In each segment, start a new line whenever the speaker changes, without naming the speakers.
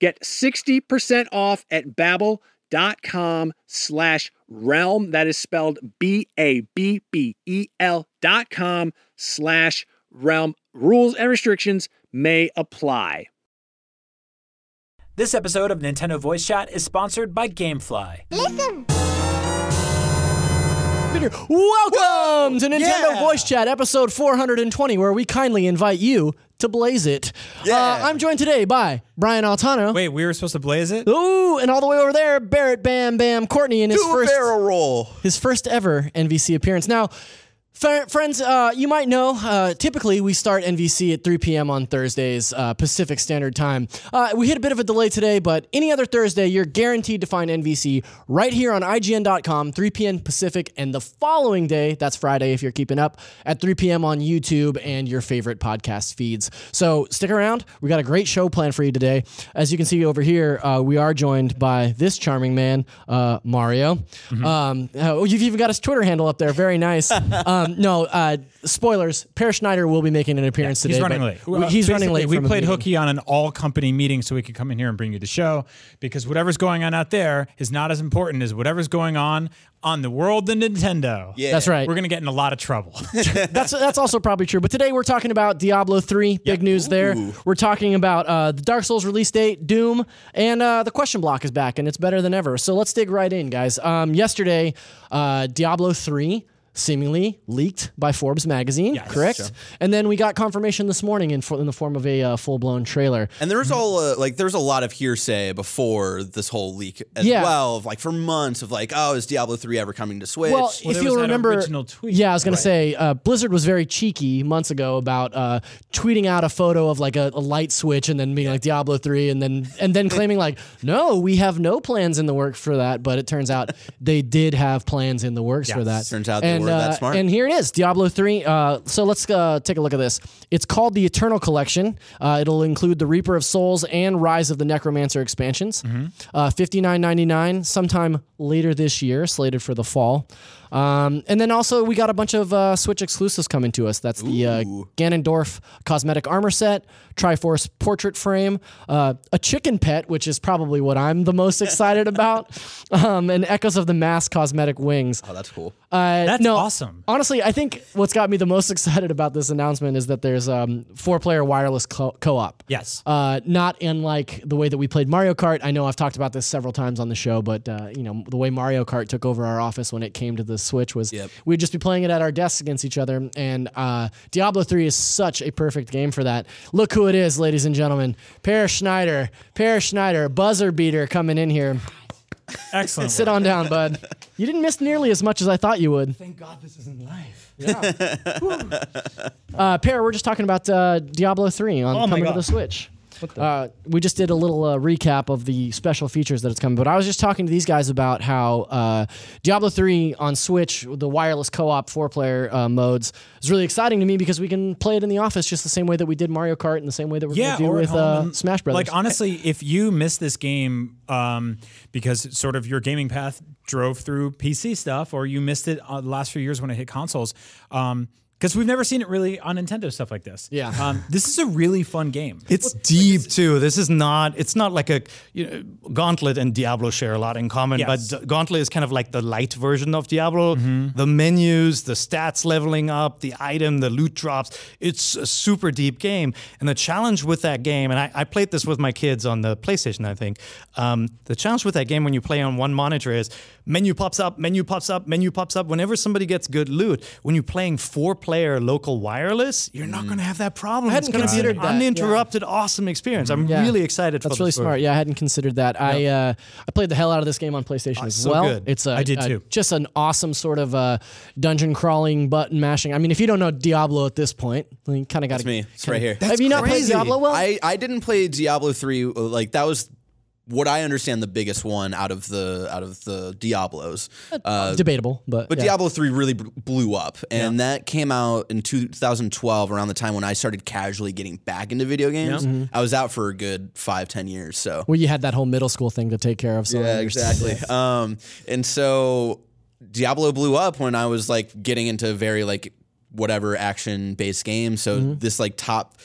Get 60% off at babbel.com slash realm. That is spelled B-A-B-B-E-L dot com slash realm. Rules and restrictions may apply.
This episode of Nintendo Voice Chat is sponsored by Gamefly.
Listen.
Welcome to Nintendo Voice Chat, episode 420, where we kindly invite you to blaze it.
Yeah.
Uh, I'm joined today by Brian Altano.
Wait, we were supposed to blaze it?
Ooh, and all the way over there, Barrett Bam Bam Courtenay in his
Do a
first
barrel roll.
his first ever NVC appearance. Now, fr- friends, uh, you might know, uh, typically we start NVC at 3 p.m. on Thursdays, uh, Pacific Standard Time. Uh, we hit a bit of a delay today, but any other Thursday, you're guaranteed to find NVC right here on IGN.com, 3 p.m. Pacific, and the following day, that's Friday if you're keeping up, at 3 p.m. on YouTube and your favorite podcast feeds. So stick around. We got a great show planned for you today. As you can see over here, uh, we are joined by this charming man, uh, Mario. Um, oh, you've even got his Twitter handle up there. Very nice. um, no, uh, spoilers. Peer Schneider will be making an appearance today.
He's running late.
we- He's
Basically,
running late.
We played hooky on an all company meeting so we could come in here and bring you the show because whatever's going on out there is not as important as whatever's going on on the world of Nintendo.
Yeah.
That's right.
We're going to get in a lot of trouble.
that's that's also probably true. But today we're talking about Diablo 3. Big news there. We're talking about uh, the Dark Souls release date, Doom, and uh, the question block is back, and it's better than ever. So let's dig right in, guys. Um, yesterday, uh, Diablo 3 seemingly leaked by Forbes magazine.
Yes.
correct. And then we got confirmation this morning in, fo- in the form of a uh, full blown trailer.
And there's all uh, like there's a lot of hearsay before this whole leak as
Yeah.
well, of like for months of like, oh, is Diablo three ever coming to Switch?
Well,
Well,
if you'll remember,
original tweet,
yeah, I was gonna say uh, Blizzard was very cheeky months ago about uh, tweeting out a photo of like a, a light switch and then being like Diablo three, and then and then claiming like, no, we have no plans in the works for that. But it turns out they did have plans in the works for that.
Turns out
and,
were that
uh,
smart.
And here it is, Diablo three. Uh, so let's uh, take a look at this. It's called the Eternal Collection. Uh, it'll include the Reaper of Souls and Rise of the Necromancer expansions.
Mm-hmm.
Uh, Fifty nine ninety nine sometime later this year, slated for the fall. Um, and then also we got a bunch of uh, Switch exclusives coming to us. That's the uh, Ganondorf cosmetic armor set, Triforce portrait frame, uh, a chicken pet, which is probably what I'm the most excited about, um, and Echoes of the Mask cosmetic wings.
oh, that's cool.
Uh,
That's
no,
awesome.
Honestly, I think what's got me the most excited about this announcement is that there's um, four-player wireless co- co-op.
Yes.
Uh, not in like the way that we played Mario Kart. I know I've talked about this several times on the show, but uh, you know the way Mario Kart took over our office when it came to the Switch was
Yep.
we'd just be playing it at our desks against each other. And uh, Diablo three is such a perfect game for that. Look who it is, ladies and gentlemen. Peer Schneider, Peer Schneider, buzzer beater coming in here.
Excellent.
Sit on down, bud. You didn't miss nearly as much as I thought you would.
Thank God this isn't live.
Uh, Peer, we're just talking about uh, Diablo 3 on
Oh
coming to the Switch. Uh, we just did a little uh, recap of the special features that it's coming, but I was just talking to these guys about how uh, Diablo 3 on Switch, the wireless co-op four-player uh, modes, is really exciting to me because we can play it in the office just the same way that we did Mario Kart and the same way that we're
yeah,
going to do with uh, Smash Brothers.
Like honestly, if you missed this game um, because sort of your gaming path drove through PC stuff, or you missed it uh, the last few years when it hit consoles, because we've never seen it really on Nintendo stuff like this.
Yeah.
um, this is a really fun game.
It's deep too. This is not. It's not like a you know, Gauntlet and Diablo share a lot in common,
Yes.
but Gauntlet is kind of like the light version of Diablo.
Mm-hmm.
The menus, the stats leveling up, the item, the loot drops. It's a super deep game. And the challenge with that game, and I, I played this with my kids on the PlayStation. I think um, the challenge with that game when you play on one monitor is menu pops up, menu pops up, menu pops up. Whenever somebody gets good loot, when you're playing four-player local wireless, you're not going to have that problem.
I hadn't
it's gonna be
considered
an
that, yeah.
uninterrupted, awesome experience. I'm
Yeah.
really excited.
That's
for
really
this
smart. Yeah, I hadn't considered that. I uh, I played the hell out of this game on PlayStation as
so
well.
good.
It's a,
I did
a-
too.
just an awesome sort of uh, dungeon crawling, button mashing. I mean, if you don't know Diablo at this point, then you kind of got to.
It's me. It's right here.
Have you not played. Diablo? Well,
I, I didn't play Diablo three. uh, Like that was what I understand the biggest one out of the out of the Diablos. Uh,
debatable, but
but
yeah.
Diablo 3 really b- blew up. And that came out in 2012, around the time when I started casually getting back into video games.
Mm-hmm.
I was out for a good five, ten years. So,
Well, you had that whole middle school thing to take care of. So
yeah, exactly. Um, and so Diablo blew up when I was like getting into very like whatever action based games. So,
Mm-hmm.
this like top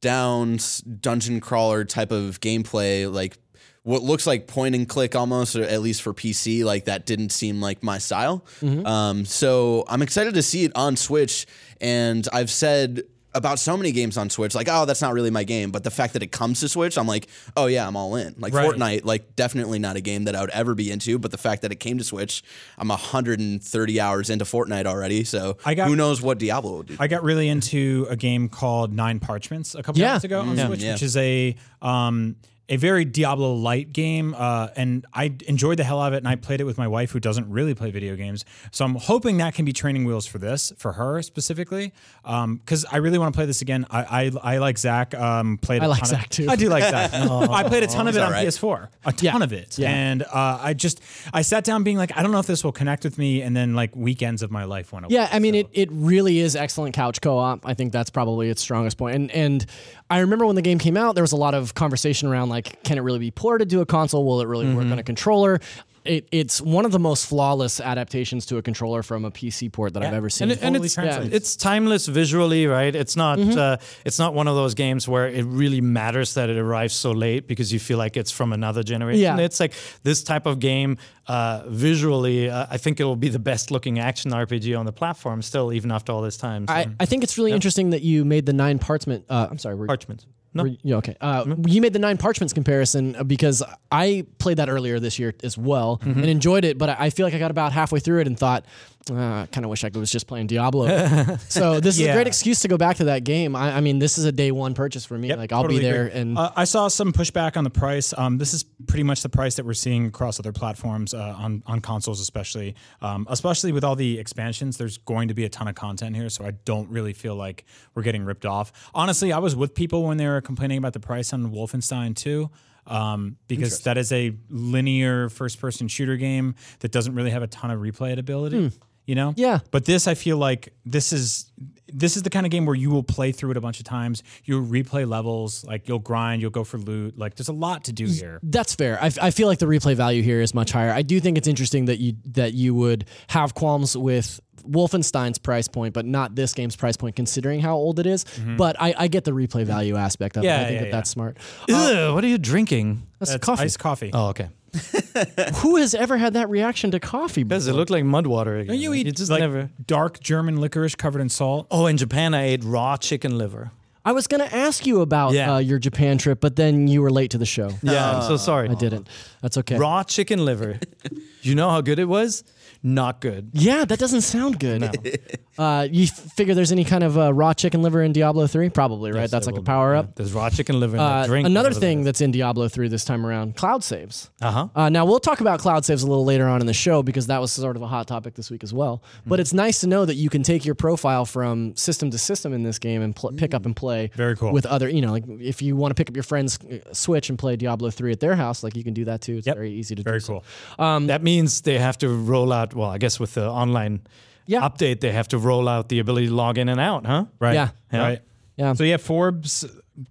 down dungeon crawler type of gameplay, like what looks like point and click almost, or at least for PC, like that didn't seem like my style.
Mm-hmm.
Um, so I'm excited to see it on Switch. And I've said about so many games on Switch, like, oh, that's not really my game. But the fact that it comes to Switch, I'm like, oh yeah, I'm all in. Like
Right.
Fortnite, like definitely not a game that I would ever be into. But the fact that it came to Switch, I'm 130 hours into Fortnite already. So
I got-
who knows what Diablo will do.
I got really into a game called Nine Parchments a couple
Yeah.
months ago on Switch,
yeah.
which is a um, a very Diablo light game, uh, and I enjoyed the hell out of it. And I played it with my wife, who doesn't really play video games. So I'm hoping that can be training wheels for this, for her specifically, because I really want to play this again. I I, I like Zach. Um, played.
I
a
like
ton
Zach,
of,
too.
I do like Zach. I played a ton of it on
alright.
PS4, a ton
Yeah.
of it,
Yeah.
and uh, I just I sat down being like, I don't know if this will connect with me, and then like weekends of my life went away.
Yeah, I mean it, it really is excellent couch co-op. I think that's probably its strongest point. And and I remember when the game came out, there was a lot of conversation around like, can it really be ported to a console? Will it really work mm-hmm. on a controller? It, it's one of the most flawless adaptations to a controller from a PC port that I've ever seen.
and, it- and it's
translates.
it's timeless visually, right? It's not
Mm-hmm.
uh, it's not one of those games where it really matters that it arrives so late because you feel like it's from another generation.
Yeah.
It's like this type of game uh, visually. Uh, I think it will be the best looking action RPG on the platform still, even after all this time. So.
I, I think it's really interesting that you made the nine parchment. Uh, I'm sorry, were,
Parchment. No.
yeah, okay. Uh, You made the nine parchments comparison uh, because I played that earlier this year as well
Mm-hmm.
and enjoyed it, but I feel like I got about halfway through it and thought, Uh, I kind of wish I was just playing Diablo. so this is a great excuse to go back to that game. I, I mean, this is a day one purchase for me.
Yep,
like I'll
totally
be there,
agree.
and
Uh, I saw some pushback on the price. Um, this is pretty much the price that we're seeing across other platforms uh, on on consoles, especially. Um, especially with all the expansions, there's going to be a ton of content here, so I don't really feel like we're getting ripped off. Honestly, I was with people when they were complaining about the price on Wolfenstein 2. Um, because that is a linear first-person shooter game that doesn't really have a ton of replayability. You know,
Yeah.
But this, I feel like this is this is the kind of game where you will play through it a bunch of times. You'll replay levels, like you'll grind, you'll go for loot. Like there's a lot to do here.
That's fair. I, I feel like the replay value here is much higher. I do think it's interesting that you that you would have qualms with Wolfenstein's price point, but not this game's price point, considering how old it is. Mm-hmm. But I, I get the replay value aspect of it.
Yeah,
I think
yeah,
that
yeah.
that's smart.
Ugh, what are you drinking?
That's,
That's
coffee.
iced coffee.
Oh, okay.
Who has ever had that reaction to coffee?
Does it
before?
look like mud water again?
Don't you eat
just
like
never.
dark German licorice covered in salt?
Oh, in Japan, I ate raw chicken liver.
I was going to ask you about
Yeah.
uh, your Japan trip, but then you were late to the show.
Yeah, I'm so sorry.
I didn't. That's okay.
Raw chicken liver. you know how good it was? Not good.
Yeah, that doesn't sound good. Uh, you figure there's any kind of uh, raw chicken liver in Diablo 3? Probably, right? That's like a power up.
There's raw chicken liver in
Uh,
drink.
another thing that's in Diablo 3 this time around cloud saves.
Uh huh.
Uh, now, we'll talk about cloud saves a little later on in the show because that was sort of a hot topic this week as well.
Mm-hmm.
But it's nice to know that you can take your profile from system to system in this game and pl- pick up and play.
Very cool.
With other, you know, like if you want to pick up your friend's uh, Switch and play Diablo 3 at their house, like you can do that too. It's
Yep.
very easy to
Very
do. so.
cool.
that means they have to roll out. Well, I guess with the online
Yeah.
update, they have to roll out the ability to log in and out, huh?
Right.
Yeah.
Right.
Yeah.
So yeah, Forbes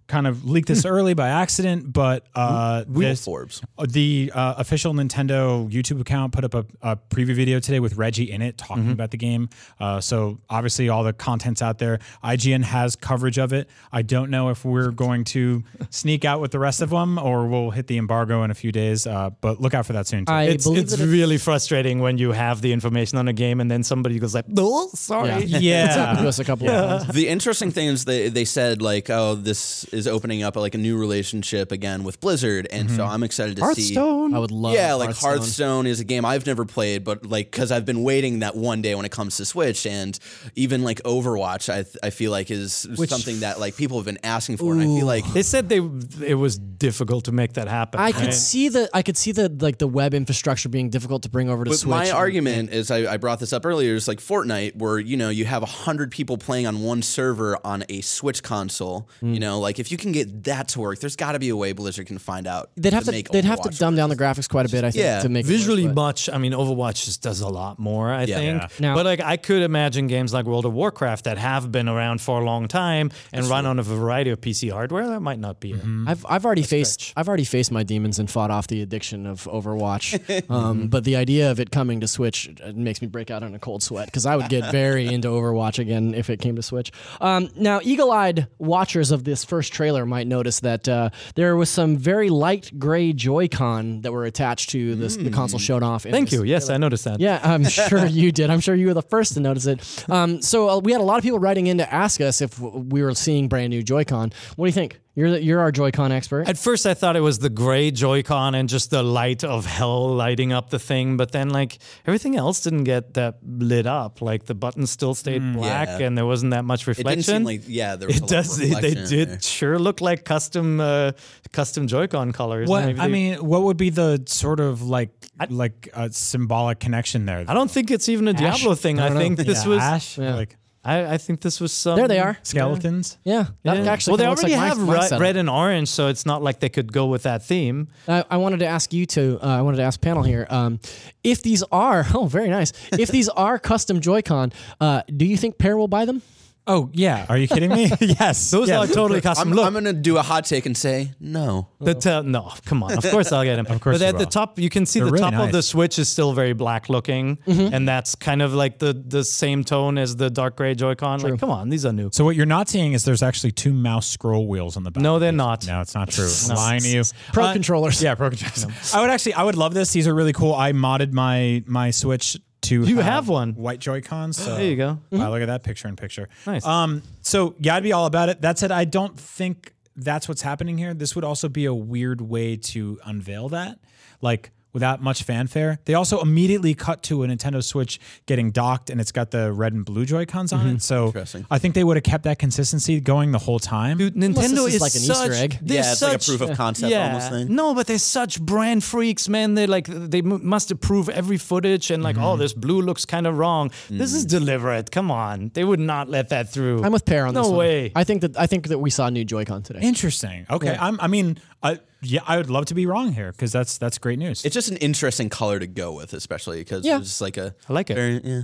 kind of leaked this early by accident, but uh,
Wheel
this-
Forbes.
uh, the uh, official Nintendo YouTube account put up a, a preview video today with Reggie in it talking about the game. Uh, so obviously all the content's out there. IGN has coverage of it. I don't know if we're going to sneak out with the rest of them or we'll hit the embargo in a few days. Uh, but look out for that soon. Too.
I
It's,
believe
it's
that
really frustrating when you have the information on a game and then somebody goes like, "Oh, sorry."
Yeah. It's
yeah.
us a couple of times.
The interesting thing is they they said like, oh, this is opening up like a new relationship again with Blizzard, and so I'm excited to see.
Hearthstone, I would love
yeah, like
Hearthstone.
Hearthstone. is a game I've never played, but like because I've been waiting that one day when it comes to Switch, and even like Overwatch, I I feel like is something that like people have been asking for, and I feel like
They said they it was difficult to make that happen.
I could see the I could see the like the web infrastructure being difficult to bring over to
But
Switch.
my
and-
argument is, I, I brought this up earlier, is like Fortnite, where you know you have hundred people playing on one server on a Switch console.
Hmm.
You know, like if you can get that to work, there's got to be a way Blizzard can find out.
They'd have to
make
they'd have to dumb down the graphics quite a bit. I think
Yeah.
to make it work,
visually much. I mean, Overwatch just does a lot more. I
Yeah.
think.
Yeah.
Now-
but like, I could imagine games like World of Warcraft that have been around for a long time and run on a variety of PC hardware. That might not be. it.
I've I've already faced I've already faced my demons and fought off the addiction of Overwatch. um, but the idea of it coming to Switch uh, makes me break out in a cold sweat because I would get very into Overwatch again if it came to Switch. Um, now, eagle-eyed watchers of this first trailer might notice that uh, there was some very light gray Joy-Con that were attached to this, the console shown off.
Thank you. Yes, I noticed that.
Yeah, I'm sure you did. I'm sure you were the first to notice it. Um, so uh, we had a lot of people writing in to ask us if we were seeing brand new Joy-Con. What do you think? You're the, you're our Joy-Con expert.
At first, I thought it was the gray Joy-Con and just the light of hell lighting up the thing, but then like everything else didn't get that lit up. Like the buttons still stayed black,
Yeah.
and there wasn't that much
It
reflection.
didn't seem like yeah, there was a
it
lot
does.
of
They
reflection there.
did sure look like custom, uh, custom Joy-Con colors.
What
Maybe
I mean, what would be the sort of like like a symbolic connection there?
I don't think it's even a Diablo thing. I,
don't know.
think this
Yeah,
was.
ash,
Yeah.
like
I, I think this was some.
there they are.
skeletons.
Yeah, that
Yeah.
actually
well, they already
like
have
my, my
red, red and orange, so it's not like they could go with that theme.
I, I wanted to ask you to. Uh, I wanted to ask panel here. Um, if these are, oh, very nice. If these are custom Joy-Con, uh, do you think Peer will buy them?
Oh yeah, are you kidding me? yes,
Those are totally custom.
I'm,
Look,
I'm gonna do a hot take and say no.
the no, come on. Of course I'll get them. of
course
but
you
at the
will.
top, you can see
They're
the
really
top of the
nice.
Switch is still very black looking,
Mm-hmm.
and that's kind of like the the same tone as the dark gray Joy-Con. Like, come on, these are new.
So what you're not seeing is there's actually two mouse scroll wheels on the back.
No, they're not.
No, it's not true. I'm lying to you.
Pro
Uh,
controllers.
Yeah, pro controllers. I would actually, I would love this. These are really cool. I modded my my Switch to
You have one.
white Joy Cons. So
There you go.
Wow, look at that picture in picture.
Nice.
Um, so yeah, I'd be all about it. That said, I don't think that's what's happening here. This would also be a weird way to unveil that. Like, without much fanfare. They also immediately cut to a Nintendo Switch getting docked, and it's got the red and blue Joy Cons on it. Mm-hmm.
So
I think they would have kept that consistency going the whole time.
Dude,
Unless
Nintendo
this is
is
like an
such,
Easter egg.
Yeah, it's like a proof of concept
yeah.
almost thing.
No, but they're such brand freaks, man. They like they m- must approve every footage and like, oh, mm-hmm. this blue looks kind of wrong. This is mm. deliberate. Come on, they would not let that through.
I'm with Peer on
No
this one.
way.
I think that I think that we saw new Joy-Con today.
Interesting. Okay, I'm, I mean, I, yeah, I would love to be wrong here because that's that's great news.
It's just an interesting color to go with, especially because
Yeah.
it's just like a.
I like it.
Very, yeah.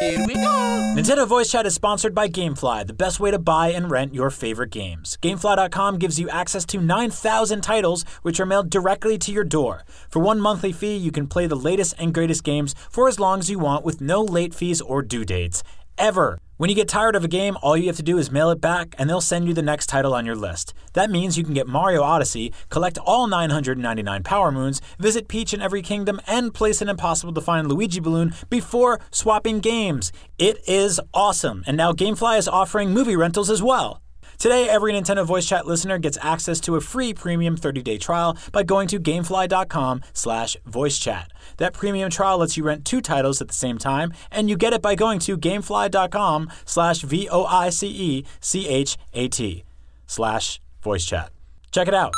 Here we go.
Nintendo Voice Chat is sponsored by Gamefly, the best way to buy and rent your favorite games. Gamefly.com gives you access to 9,000 titles, which are mailed directly to your door. For one monthly fee, you can play the latest and greatest games for as long as you want with no late fees or due dates. Ever. When you get tired of a game, all you have to do is mail it back, and they'll send you the next title on your list. That means you can get Mario Odyssey, collect all 999 Power Moons, visit Peach in every kingdom, and place an impossible to find Luigi balloon before swapping games. It is awesome, and now Gamefly is offering movie rentals as well. Today, every Nintendo Voice Chat listener gets access to a free premium 30-day trial by going to gamefly.com slash voicechat. That premium trial lets you rent two titles at the same time, and you get it by going to gamefly.com slash V-O-I-C-E-C-H-A-T slash voicechat. Check it out.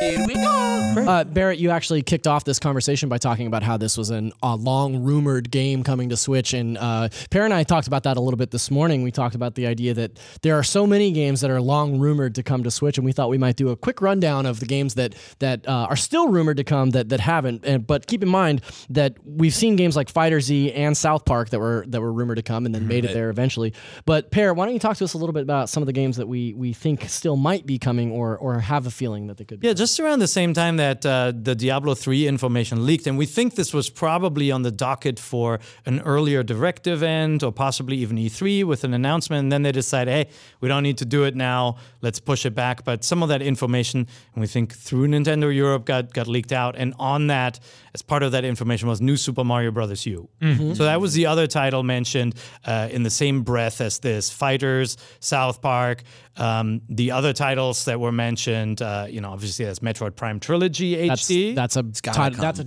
Uh, Barrett, you actually kicked off this conversation by talking about how this was an, a long rumored game coming to Switch. And uh, Peer and I talked about that a little bit this morning. We talked about the idea that there are so many games that are long rumored to come to Switch, and we thought we might do a quick rundown of the games that that uh, are still rumored to come that that haven't. And, but keep in mind that we've seen games like Fighter Z and South Park that were that were rumored to come and then made it there eventually. But Peer, why don't you talk to us a little bit about some of the games that we we think still might be coming or or have a feeling that they could be?
Yeah, just around the same time that uh, the Diablo 3 information leaked, and we think this was probably on the docket for an earlier direct event or possibly even E3 with an announcement. And then they decide, hey, we don't need to do it now. Let's push it back. But some of that information, and we think through Nintendo Europe, got got leaked out. And on that, as part of that information, was New Super Mario Brothers U. So that was the other title mentioned uh, in the same breath as this: Fighters, South Park. Um, the other titles that were mentioned, uh, you know, obviously that's Metroid Prime Trilogy
That's
HD.
that's a
gotta
title, that's a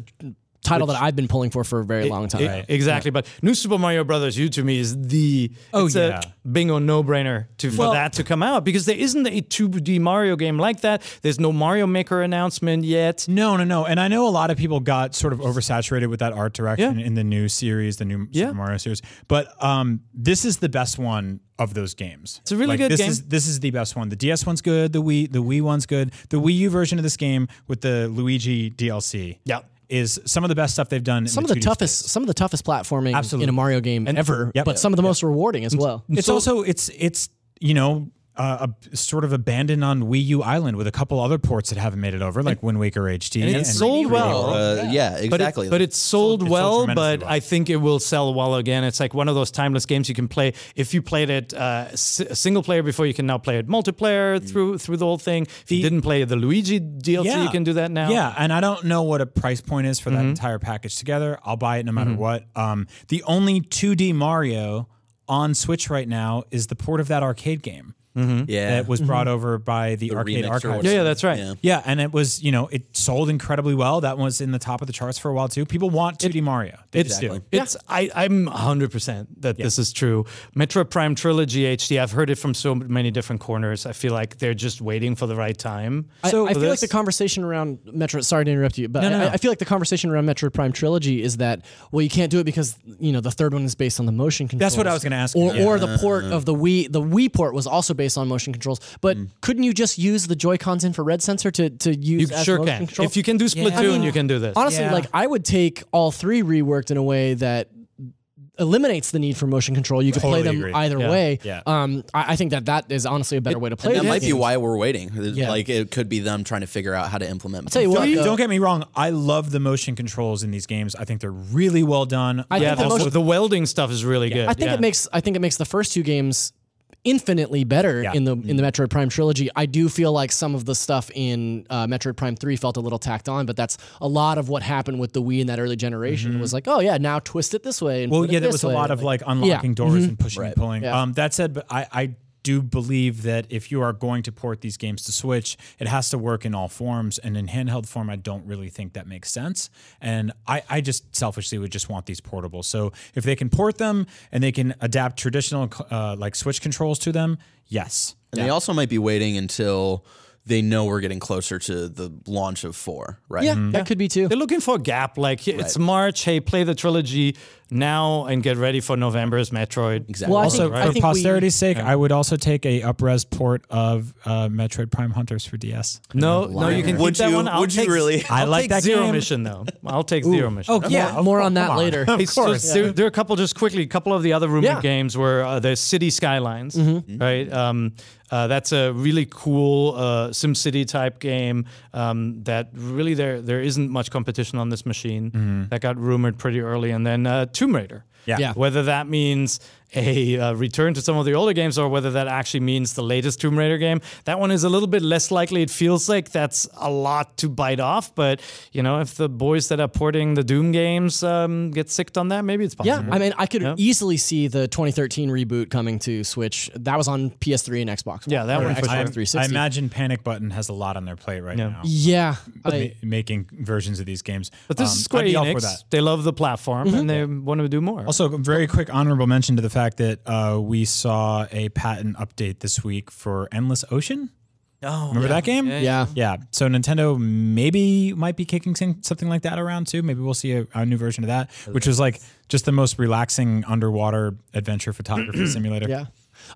title that I've been pulling for for a very long time.
I- exactly, but New Super Mario Brothers U to me is the
Oh,
it's
yeah.
a bingo no brainer to for
Well-
that to come out because there isn't a 2D Mario game like that. There's no Mario Maker announcement yet.
No, no, no. And I know a lot of people got sort of oversaturated with that art direction
Yeah.
in the new series, the new
Yeah.
Super Mario series. But um, this is the best one of those games.
It's a really
Like,
good
this
game.
Is, this is the best one. The DS one's good. The Wii, the Wii one's good. The Wii U version of this game with the Luigi DLC.
Yeah.
Is some of the best stuff they've done.
Some
in
of the
2D
toughest,
space.
some of the toughest platforming
Absolutely.
in a Mario game and, ever,
Yep.
but some of the most rewarding as well.
It's also it's it's you know uh, a sort of abandoned on Wii U Island with a couple other ports that haven't made it over, like Wind Waker HD.
and it sold well.
Uh, yeah,
But,
exactly.
it, but it's sold
It sold
well,
tremendously
but
well.
I think it will sell well again. It's like one of those timeless games you can play. If you played it uh, s- single player before, you can now play it multiplayer through through the whole thing. If you didn't play the Luigi DLC, you can do that now.
Yeah, and I don't know what a price point is for
Mm-hmm.
that entire package together. I'll buy it no matter what. Um, the only 2D Mario on Switch right now is the port of that arcade game Mm-hmm.
yeah,
that was brought mm-hmm. over by the,
The
arcade
remix or
archive.
Yeah, yeah, that's right.
Yeah.
Yeah, and it was, you know, it sold incredibly well. That was in the top of the charts for a while too. People want 2D Mario. They
It's,
just do.
it's I, I'm 100% that this is true. Metroid Prime Trilogy HD, I've heard it from so many different corners. I feel like they're just waiting for the right time.
I,
So
I
for
feel like the conversation around Metroid. Sorry to interrupt you, but
No, no,
I,
no.
I feel like the conversation around Metroid Prime Trilogy is that well, you can't do it because you know the third one is based on the motion controls.
That's what I was gonna ask
Or,
you.
or the port uh. of the Wii, the Wii port was also based on motion controls. But
Mm.
couldn't you just use the Joy-Cons infrared sensor to to use?
you
as
sure
motion
can.
control?
If you can do Splatoon,
I mean,
you can do this.
Honestly,
Yeah.
like I would take all three reworked in a way that eliminates the need for motion control. You could
Totally
play them
agree.
either
Yeah.
way.
Yeah.
Um, I, I think that that is honestly a better way to play.
that
these
might be why we're waiting.
Yeah.
Like it could be them trying to figure out how to implement.
I'll tell you what,
Don't,
though,
don't get me wrong. I love the motion controls in these games. I think they're really well done.
I
yeah,
think the
the,
motion-
the welding stuff is really good.
I think
yeah.
it makes I think it makes the first two games infinitely better
Yeah.
in the in the Metroid Prime trilogy. I do feel like some of the stuff in uh, Metroid Prime Three felt a little tacked on, but that's a lot of what happened with the Wii in that early generation. It was like, oh yeah, now twist it this way. And
Well, yeah, there was a
way.
lot of like unlocking
Yeah.
doors and pushing and pulling.
Yeah.
Um, that said, but I, I do believe that if you are going to port these games to Switch, it has to work in all forms. And in handheld form, I don't really think that makes sense. And I, I just selfishly would just want these portable. So if they can port them and they can adapt traditional uh, like Switch controls to them, yes.
And they also might be waiting until they know we're getting closer to the launch of four, right?
Yeah, that could be too.
They're looking for a gap. Like it's March. Hey, play the trilogy now and get ready for November's Metroid.
Exactly.
Well, I
Also,
think, I
for
think we-
posterity's sake, I would also take a upres port of uh, Metroid Prime Hunters for DS.
No, no, you can
Would
keep that
you-
one. I'll
would you
take,
really?
I
I'll
like
take
that
Zero
game.
Mission though. I'll take Zero Mission.
Oh yeah,
more, more on that
come
later.
It's just, there, there are a couple just quickly. A couple of the other rumored
Yeah.
games were uh, the City Skylines,
Mm-hmm.
right? Um, uh, that's a really cool uh, SimCity type game um, that really there there isn't much competition on this machine. That got rumored pretty early, and then uh, Tomb Raider.
Yeah.
Yeah.
Whether that means a uh, return to some of the older games or whether that actually means the latest Tomb Raider game, that one is a little bit less likely. It feels like that's a lot to bite off, but you know, if the boys that are porting the Doom games um, get sicked on that, maybe it's possible.
Yeah, I mean, I could
Yeah.
easily see the 2013 reboot coming to Switch. That was on PS3 and Xbox.
Yeah, that
Or
one
Xbox.
I,
360.
I imagine Panic Button has a lot on their plate right
Yeah.
now.
Yeah,
ma- making versions of these games.
But this
Um,
is Square
I'd be all for
Enix.
that.
They love the platform
Mm-hmm.
and they want to do more.
Also, very quick honorable mention to the fact that uh, we saw a patent update this week for Endless Ocean.
oh,
Remember that game?
yeah.
Yeah. So Nintendo maybe might be kicking something like that around too. Maybe we'll see a, a new version of that, which was like just the most relaxing underwater adventure photography simulator.
Yeah.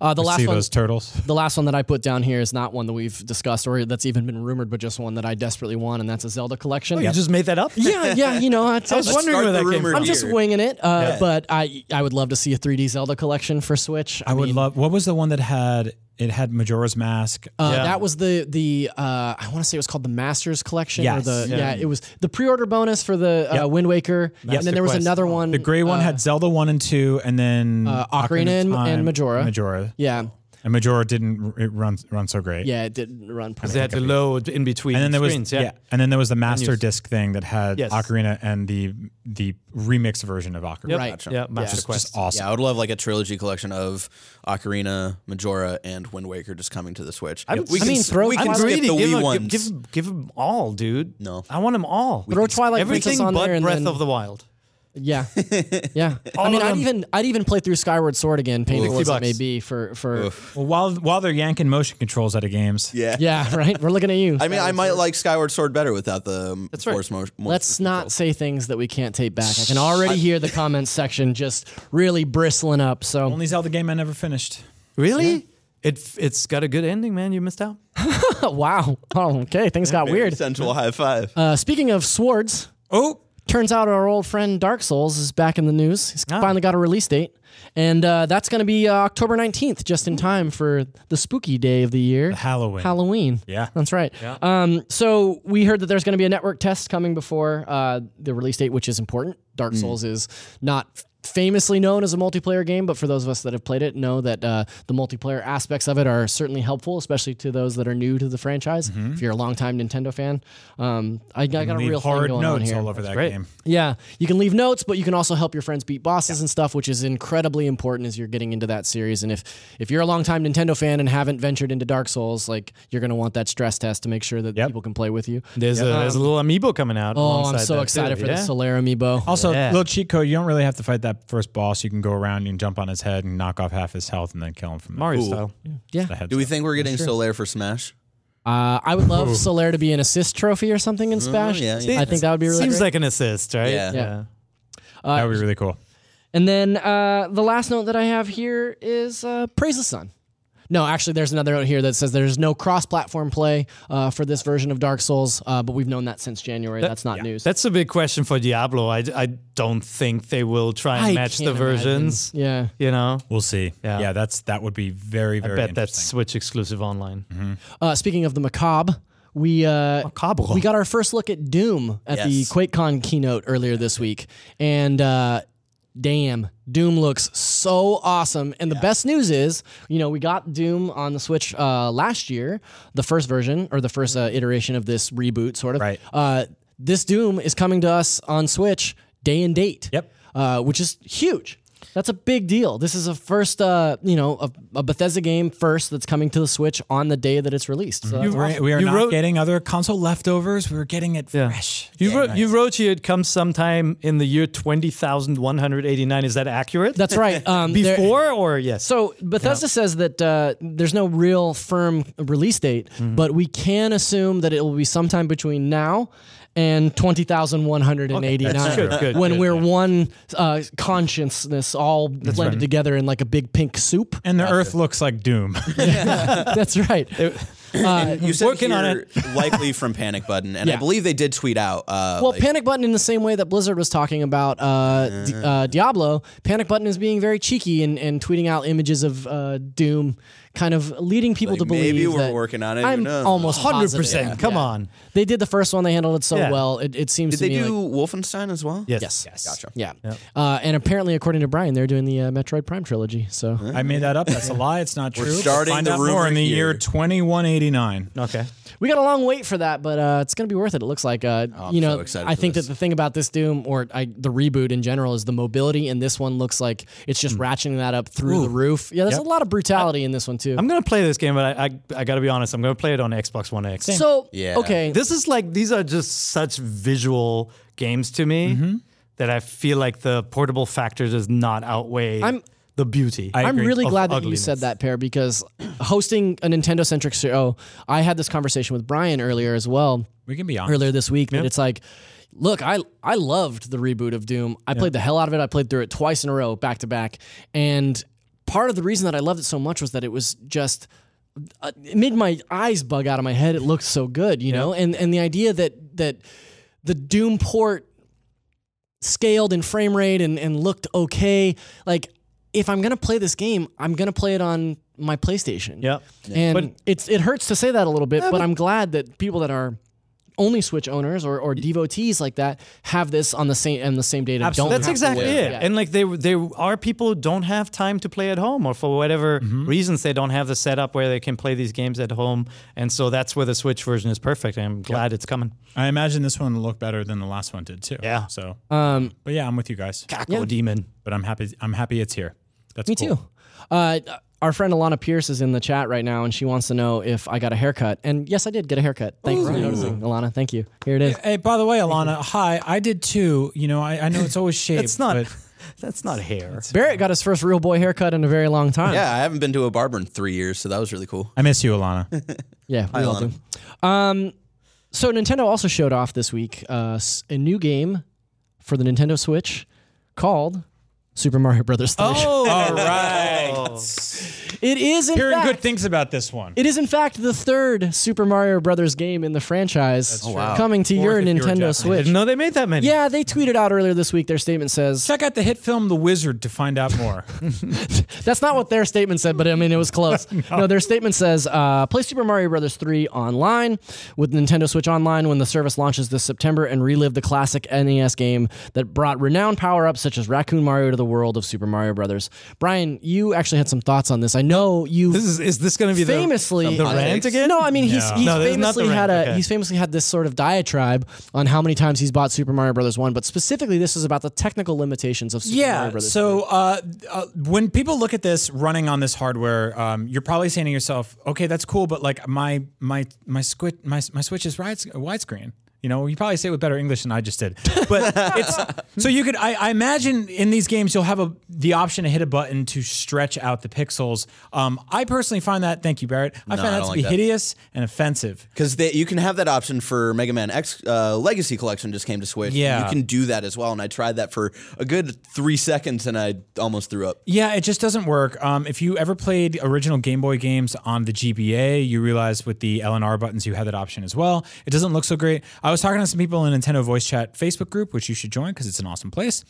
Uh, the last
see
one,
those turtles.
the last one that I put down here is not one that we've discussed or that's even been rumored, but just one that I desperately want, and that's a Zelda collection.
Oh, you just made that up?
yeah, yeah, you know, I, I was wondering
start
where that came from. I'm
here.
just winging it, uh, but I I would love to see a 3D Zelda collection for Switch.
I would
mean,
love. What was the one that had it had Majora's Mask?
Uh,
Yeah.
That was the the uh, I want to say it was called the Masters Collection or
Yes.
the yeah.
Yeah.
it was the pre-order bonus for the uh,
Yep.
Wind Waker, and then there was
Quest.
another one.
the gray one
uh,
had Zelda one and two, and then
Uh, Ocarina
of
and-
Time
and Majora.
Majora,
yeah,
and Majora didn't it run run so great.
yeah, it didn't run.
Because they had to load in between
And then there was
screens.
yeah.
yeah.
and then there was the master
Menus.
disc thing that had
Yes.
Ocarina and the the remix version of Ocarina.
Yep.
Right.
Yeah, Master
Just,
Quest.
just awesome.
Yeah, I would love like a trilogy collection of Ocarina, Majora, and Wind Waker just coming to the Switch.
I would-
we
I
can,
mean, throw
we can
Twilight-
skip
greedy.
the
give,
Wii
them-
ones.
give, give, give them all, dude.
No.
I want them all.
Throw Twilight
Everything
Princess on
but
there and
Breath
then-
of the Wild.
Yeah, yeah. I mean, I'd even I'd even play through Skyward Sword again, painful
60
as it may be for for.
Well, while while they're yanking motion controls out of games,
yeah.
Yeah, right. We're looking at you.
I mean, I might like Skyward Sword better without the um,
That's right.
force motion.
Let's not say things that we can't take back. I can already hear the comments section just really bristling up. So
only Zelda game I never finished.
Really? It, it's got a good ending, man. You missed out.
wow. Oh, okay. Things got weird.
Central high five.
Uh, speaking of swords,
Oh,
turns out our old friend Dark Souls is back in the news. He's
Ah.
finally got a release date. And uh, that's going to be uh, October 19th, just in time for the spooky day of the year.
Halloween.
Halloween.
Yeah.
That's right. Yeah. Um, so we heard that there's going to be a network test coming before uh, the release date, which is important. Dark
Mm.
Souls is not famously known as a multiplayer game, but for those of us that have played it, know that uh, the multiplayer aspects of it are certainly helpful, especially to those that are new to the franchise. If you're a longtime Nintendo fan, um, I, I got a
Mm-hmm. Leave
real thing
hard
going on
notes
here.
all over that
great.
game.
Yeah, you can leave notes, but you can also help your friends beat bosses and stuff, which is incredibly important as you're getting into that series. And if if you're a longtime Nintendo fan and haven't ventured into Dark Souls, like you're gonna want that stress test to make sure that
Yep.
people can play with you.
There's, a, there's a little amiibo coming out.
Oh, I'm so excited
too.
for
yeah?
the Solaire amiibo.
Also,
Yeah.
little cheat code. You don't really have to fight that first boss. You can go around, you can jump on his head and knock off half his health, and then kill him from
Mario
Cool.
style.
yeah,
the head.
Do we think we're getting Solaire for Smash?
uh, I would love Solaire to be an assist trophy or something in Smash.
yeah, yeah.
I think that would be really
Seems
great.
like an assist, right?
Yeah.
Yeah.
that would be really cool.
And then uh, the last note that I have here is uh, Praise the Sun. No, actually, there's another note here that says there's no cross-platform play uh, for this version of Dark Souls, uh, but we've known that since January. That's not news.
That's a big question for Diablo. I, I don't think they will try and
I
match the
can't imagine.
versions.
Yeah.
You know,
We'll see.
Yeah.
Yeah, that's that would be very very.
I
very.
bet that's. Switch exclusive online.
Uh, speaking of the macabre, we uh,
Macabre.
we got our first look at Doom at the QuakeCon keynote earlier this week, and uh, damn, Doom looks so awesome. And the best news is, you know, we got Doom on the Switch uh, last year, the first version or the first uh, iteration of this reboot, sort of.
Right.
Uh, this Doom is coming to us on Switch day and date.
Yep.
Uh, which is huge. That's a big deal. This is a first, uh, you know, a, a Bethesda game first that's coming to the Switch on the day that it's released. So that's
We're,
awesome.
we are
You
not
wrote-
getting other console leftovers. We're getting it
Yeah.
fresh.
You
Yeah,
wrote,
nice.
you wrote here it comes sometime in the year 20,189. Is that accurate?
That's right. Um, there-
Before or yes?
So Bethesda says that uh, there's no real firm release date,
Mm-hmm.
but we can assume that it will be sometime between now and twenty thousand one hundred and eighty nine.
Good, good,
when
good,
we're one uh, consciousness all blended together in like a big pink soup.
And the Earth looks like Doom.
That's right. Uh,
You said
Working on
here, likely from Panic Button, and
Yeah.
I believe they did tweet out. Uh,
Well,
like-
Panic Button, in the same way that Blizzard was talking about uh, Di- uh, Diablo, Panic Button is being very cheeky and, and tweeting out images of uh, Doom, kind of leading people
Like,
to believe
maybe we're
that
working on it,
I'm almost
100%.
positive.
Come on.
They did the first one; they handled it so
Yeah.
well. It, it seems to me.
did
to
they
me
do
like
Wolfenstein as well?
Yes.
yes,
Gotcha.
yeah. Uh, and apparently, according to Brian, they're doing the uh, Metroid Prime trilogy. So
I made that up. That's a lie. It's not true.
We're
true.
starting
Find
the
out more
rumor
in the
here.
year 2189.
Okay.
We got a long wait for that, but uh, it's going to be worth it. It looks like. Uh,
I'm
you know,
so
I think
this.
that the thing about this Doom or I, the reboot in general is the mobility, and this one looks like it's just ratcheting that up through the roof. Yeah, there's
Yep.
a lot of brutality in this one too.
I'm going to play this game, but I, I, I got to be honest. I'm going to play it on Xbox One X.
so
Yeah.
okay,
This is like, these are just such visual games to me
Mm-hmm.
that I feel like the portable factor does not outweigh
I'm-
the beauty.
I
I'm really glad that you said that, Peer, because hosting a Nintendo centric show, I had this conversation with Brian earlier as well,
We can be honest.
earlier this week, that it's like, look, I I loved the reboot of Doom. I played the hell out of it. I played through it twice in a row, back to back. And part of the reason that I loved it so much was that it was just uh, it made my eyes bug out of my head. It looked so good, you know? And and the idea that that the Doom port scaled in frame rate and, and looked okay. Like, if I'm gonna play this game, I'm gonna play it on my PlayStation.
Yep.
And
But-
it's it hurts to say that a little bit, but, I'm glad that people that are only Switch owners or, or devotees like that have this on the same on the same data. Don't
That's exactly it.
Yeah.
And like there, there are people who don't have time to play at home, or for whatever
Mm-hmm.
reasons they don't have the setup where they can play these games at home. And so that's where the Switch version is perfect. I'm glad it's coming.
I imagine this one will look better than the last one did too.
Yeah.
So,
um,
but yeah, I'm with you guys.
Cacodemon.
But I'm happy. I'm happy it's here. That's
me
cool.
too. Uh, our friend Alana Pierce is in the chat right now, and she wants to know if I got a haircut. And yes, I did get a haircut. Thanks for noticing, Alana. Thank you. Here it is.
Hey, by the way, Alana, hi. I did too. You know, I, I know it's always shaved.
It's not.
but-
That's not hair.
Barrett got his first real boy haircut in a very long time.
Yeah, I haven't been to a barber in three years, so that was really cool.
I miss you, Alana.
Yeah, we all
Alana.
do. Um, so Nintendo also showed off this week uh, s- a new game for the Nintendo Switch called Super Mario Brothers 3.
Oh,
All right.
It is in
Hearing
fact,
good things about this one.
It is in fact the third Super Mario Brothers game in the franchise
true.
coming to
Fourth
your
if you were
Nintendo
Japanese.
Switch.
didn't they made that many.
Yeah, they tweeted out earlier this week. Their statement says
Check out the hit film The Wizard to find out more.
that's not what their statement said, but I mean it was close. no. their statement says uh, play Super Mario Brothers 3 online with Nintendo Switch Online when the service launches this September and relive the classic NES game that brought renowned power ups such as Raccoon Mario to the world of Super Mario Brothers. Brian, you actually had some thoughts on this. I know you
This is is this going to be
famously
the, the rant again?
No, I mean he's
No.
he's
No, this is not the
famously had a
okay.
he's famously had this sort of diatribe on how many times he's bought Super Mario Brothers 1, but specifically this is about the technical limitations of Super Mario
yeah.
Brothers.
So uh, uh, when people look at this running on this hardware, um, you're probably saying to yourself, "Okay, that's cool," but like my my my squid my my Switch is wide- widescreen. You know, you probably say it with better English than I just did. But it's so you could. I, I imagine in these games you'll have a the option to hit a button to stretch out the pixels. Um, I personally find that. Thank you, Barrett. I
No,
find
I
that to
like
be
that.
hideous and offensive.
Because you can have that option for Mega Man X uh, Legacy Collection just came to Switch.
Yeah.
You can do that as well. And I tried that for a good three seconds and I almost threw up.
Yeah, it just doesn't work. Um, if you ever played original Game Boy games on the GBA, you realize with the L and R buttons, you had that option as well. It doesn't look so great. I was talking to some people in Nintendo Voice Chat Facebook group, which you should join because it's an awesome place.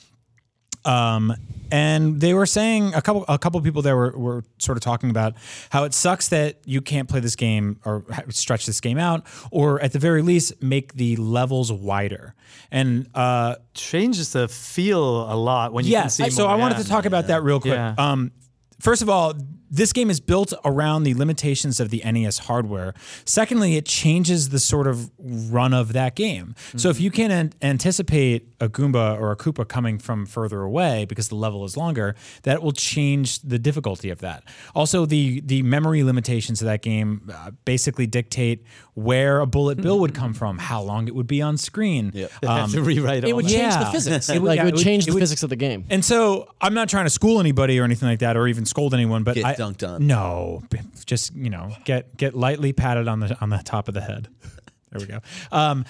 Um, and they were saying a couple a couple people there were, were sort of talking about how it sucks that you can't play this game or stretch this game out, or at the very least make the levels wider. And uh,
changes the feel a lot when you can
Yes.
see.
so
more.
I wanted to talk about that real quick.
Yeah.
Um, first of all, this game is built around the limitations of the NES hardware. Secondly, it changes the sort of run of that game. So if you can an- anticipate a Goomba or a Koopa coming from further away because the level is longer, that will change the difficulty of that. Also, the the memory limitations of that game uh, basically dictate where a bullet bill would come from, how long it would be on screen.
have to rewrite
It
all
would
that.
change the physics.
It would-
like
yeah,
it
it
would
would-
change
it
the
would-
physics of the game.
And so I'm not trying to school anybody or anything like that, or even scold anyone. But
Get
I,
dunked on.
No, just you know, get get lightly patted on the on the top of the head. there we go. Um,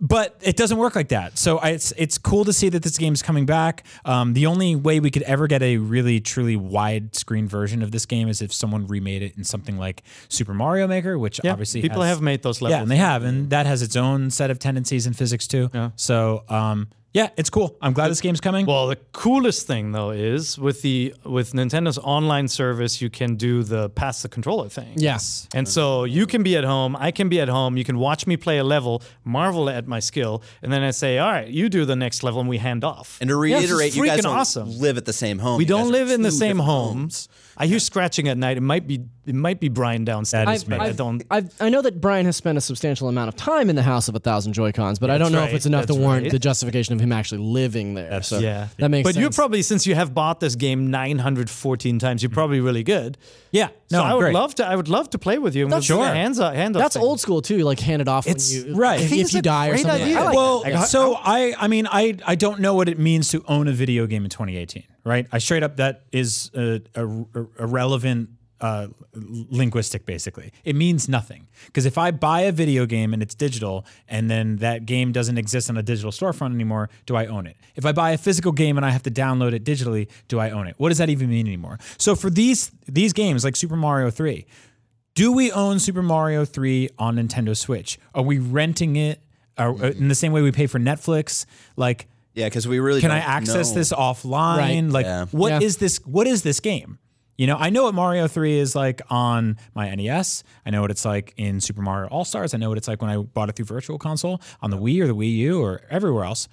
but it doesn't work like that. So I, it's it's cool to see that this game is coming back. Um, the only way we could ever get a really truly widescreen version of this game is if someone remade it in something like Super Mario Maker, which
Yeah,
obviously
people
has-
have made those levels.
yeah, and they have, and that has its own set of tendencies and physics too.
Yeah.
So um, yeah, it's cool. I'm glad this game's coming.
Well, the coolest thing though is with the with Nintendo's online service, you can do the pass the controller thing.
Yes.
And so you can be at home, I can be at home, you can watch me play a level, marvel at my skill, and then I say, "All right, you do the next level," and we hand off.
And to
Yeah,
reiterate, you guys
freaking
don't
awesome.
live at the same home.
We don't live in the same
different
home.
homes.
I hear scratching at night. It might be it might be Brian downstairs.
That is
but
me.
I don't.
I've, I know that Brian has spent a substantial amount of time in the house of a thousand Joy Cons, but I don't
That's
know if it's enough to warrant
right.
the justification of him actually living there. so
yeah,
that makes sense.
But
sense.
you probably, since you have bought this game 914 times, you're probably really good.
yeah, no,
so I would
great.
love to. I would love to play with you. and
That's-
Sure.
hands up, hand up
That's
thing.
old school too. Like hand it off
It's-
when you
right.
If, if you die or something.
idea.
I like
well,
that.
so I, I mean, I, I don't know what it means to own a video game in 2018, right? I straight up that is a, a, a relevant uh, linguistic, basically. It means nothing because if I buy a video game and it's digital, and then that game doesn't exist on a digital storefront anymore, do I own it? If I buy a physical game and I have to download it digitally, do I own it? What does that even mean anymore? So for these these games like Super Mario 3, do we own Super Mario 3 on Nintendo Switch? Are we renting it uh, uh, in the same way we pay for Netflix? Like,
Yeah, because we really
can I
don't
access
know.
this offline?
Right.
Like,
Yeah.
what is
Yeah.
this? What is this game? You know, I know what Mario 3 is like on my NES. I know what it's like in Super Mario All Stars. I know what it's like when I bought it through Virtual Console on the Wii or the Wii U or everywhere else,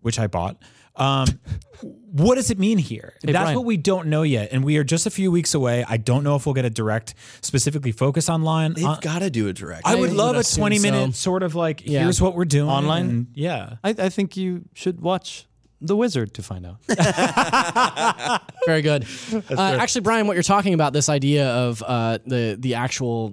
which I bought. Um, what does it mean here? That's
Brian.
what we don't know yet, and we are just a few weeks away. I don't know if we'll get a direct, specifically focus online.
They've
Uh,
got to do a direct.
I would love
would
a 20 minute
so.
sort of like,
Yeah.
here's what we're doing.
Online?
and- yeah.
I, I think you should watch The Wizard to find out.
Very good. Uh, actually, Brian, what you're talking about, this idea of uh, the the actual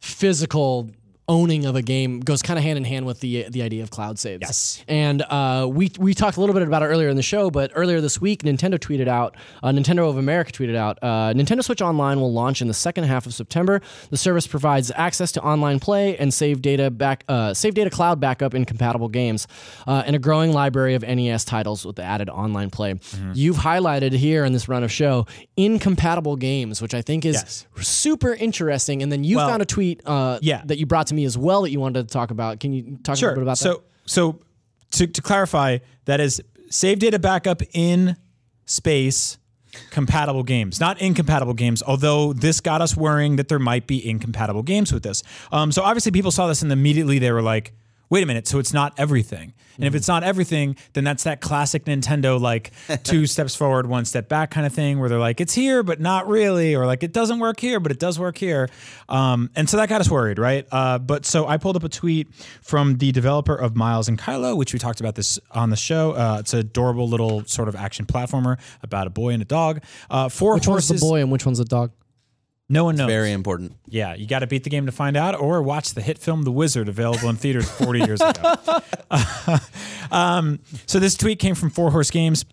physical owning of a game goes kind of hand in hand with the the idea of cloud saves.
Yes.
And uh, we we talked a little bit about it earlier in the show, but earlier this week, Nintendo tweeted out, uh, Nintendo of America tweeted out, uh, Nintendo Switch Online will launch in the second half of September. The service provides access to online play and save data back uh, save data cloud backup in compatible games, uh, and a growing library of NES titles with added online play.
Mm-hmm.
You've highlighted here in this run of show incompatible games, which I think is
Yes.
super interesting. And then you
Well,
found a tweet uh,
yeah.
that you brought to me as well that you wanted to talk about. Can you talk a little bit about
so,
that?
so to, to clarify, that is save data backup in space compatible games, not incompatible games. Although this got us worrying that there might be incompatible games with this. Um, so obviously people saw this and immediately they were like, "Wait a minute! So it's not everything." And if it's not everything, then that's that classic Nintendo like two steps forward, one step back kind of thing, where they're like, "It's here, but not really," or like, "It doesn't work here, but it does work here." Um, and so that got us worried, right? Uh, but so I pulled up a tweet from the developer of Miles and Kylo, which we talked about this on the show. Uh, it's an adorable little sort of action platformer about a boy and a dog. Uh, four
Which
horses.
one's the boy and which one's the dog?
No one knows.
Very important.
Yeah, you got to beat the game to find out, or watch the hit film The Wizard, available in theaters 40 years ago. um, so this tweet came from Four Horse Games.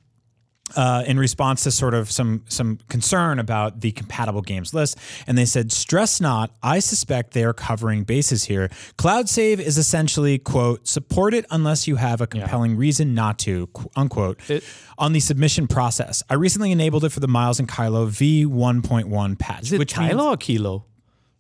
Uh, in response to sort of some some concern about the compatible games list, and they said, "Stress not. I suspect they are covering bases here. Cloud save is essentially quote support it unless you have a compelling reason not to qu- unquote." on the submission process, I recently enabled it for the Miles and Kylo V1.1 patch,
Is it
which means-
Kylo or Kilo?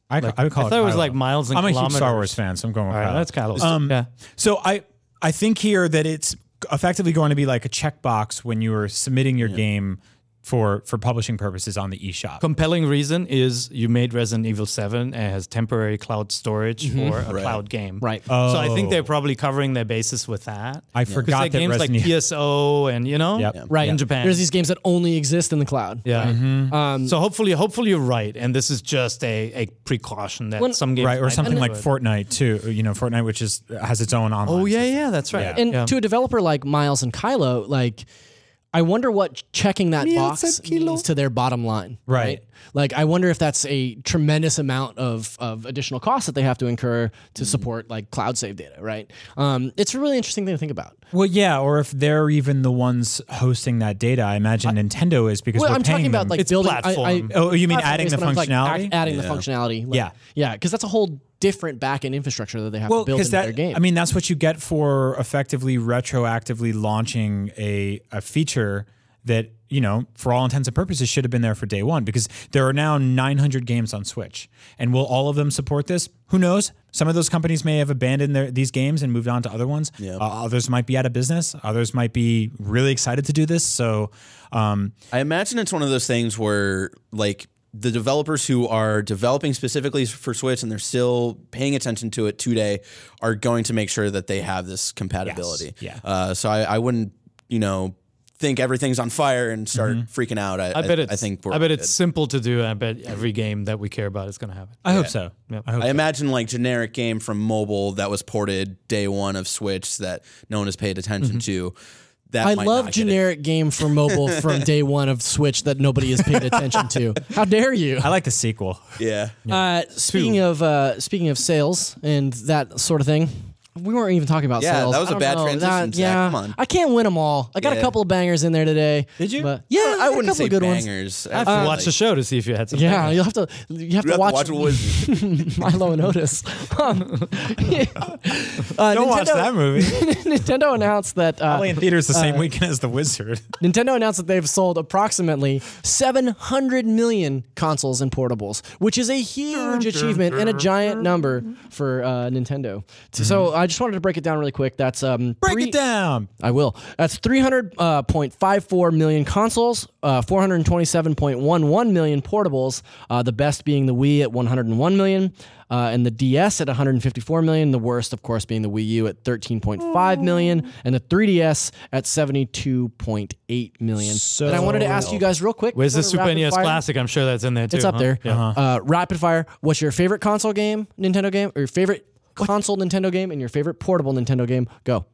I,
Like,
I would call
I
it.
thought it was like miles and
I'm a huge Star. Wars fan, so I'm going with
All right,
Kylo.
that's Kylo.
Um,
yeah.
So I I think here that it's effectively going to be like a checkbox when you are submitting your game for for publishing purposes on the eShop.
compelling reason is you made Resident Evil 7 and has temporary cloud storage for a cloud game.
Right.
So I think
Oh.
they're probably covering their basis with that.
I
Because
forgot
they're
that
games like
Resident Evil.
PSO and you know,
Yep.
Right.
in Japan.
There's these games that only exist in the cloud.
yeah.
Um,
So hopefully, hopefully you're right, and this is just a, a precaution that
When-
some games
right, or something like
it.
Fortnite too. You know, Fortnite, which is has its own online.
Oh yeah,
system.
yeah, that's right.
Yeah.
and
Yeah.
to a developer like Miles and Kylo, like I wonder what checking that box means to their bottom line.
Right.
Like I wonder if that's a tremendous amount of, of additional costs that they have to incur to support like cloud save data, right? Um, it's a really interesting thing to think about.
Well, yeah, or if they're even the ones hosting that data, I imagine Nintendo is because
Well,
we're
I'm
paying
talking about
them.
like
It's
building.
Platform.
I,
Oh, you mean adding the
but I'm like
functionality?
act- adding the functionality. like-
Yeah.
yeah, because that's a whole different back-end infrastructure that they have
well,
to build
because
into
that
their game.
I mean, that's what you get for effectively retroactively launching a a feature that you know, for all intents and purposes, should have been there for day one because there are now 900 games on Switch, and will all of them support this? Who knows? Some of those companies may have abandoned their, these games and moved on to other ones. Uh, others might be out of business. Others might be really excited to do this. So, um,
I imagine it's one of those things where like the developers who are developing specifically for Switch and they're still paying attention to it today are going to make sure that they have this compatibility.
Yeah.
Uh, so I, I wouldn't, you know, think everything's on fire and start freaking out. I,
I bet it's.
I think we're
I bet
good.
it's simple to do. and I bet every game that we care about is going to have it.
I hope so. I hope
I
so.
imagine like generic game from mobile that was ported day one of Switch that no one has paid attention to. That
I
might
love
not get it.
generic game for mobile from day one of Switch that nobody has paid attention to. How dare you?
I like the sequel.
Yeah.
Uh, speaking of uh, speaking of sales and that sort of thing, we weren't even talking about
Yeah,
sales.
that was a
don't
bad
know,
transition,
that-
Zach.
yeah,
Come on.
I can't win them all. I got a
Yeah.
couple of bangers in there today.
Did you?
But yeah,
I
a
wouldn't
couple
say
of good ones.
bangers.
I have to watch the show to see if you had some.
Yeah,
bangers.
you'll have to you have
You
to
have
watch,
to watch Wiz-
Milo and Otis. Um, uh,
Don't watch that movie.
Nintendo announced that uh,
Probably in theaters the same weekend as The Wizard.
Nintendo announced that they've sold approximately 700 million consoles and portables, which is a huge achievement and a giant number for uh, Nintendo. So I just wanted to break it down really quick. That's um,
Break
three-
it down.
I will. That's 300.54 million consoles, uh, 427.11 million portables. Uh, the best being the Wii at 101 million, uh, and the DS at 154 million. The worst, of course, being the Wii U at 13.5 million, and the 3DS at 72.8 million.
So-
and I wanted to ask you guys real quick.
Where's the Super
rapid
NES
fire.
Classic? I'm sure that's in there too.
It's up
huh?
there.
Yeah.
Uh, rapid fire. What's your favorite console game, Nintendo game, or your favorite console Nintendo game, and your favorite portable Nintendo game? Go.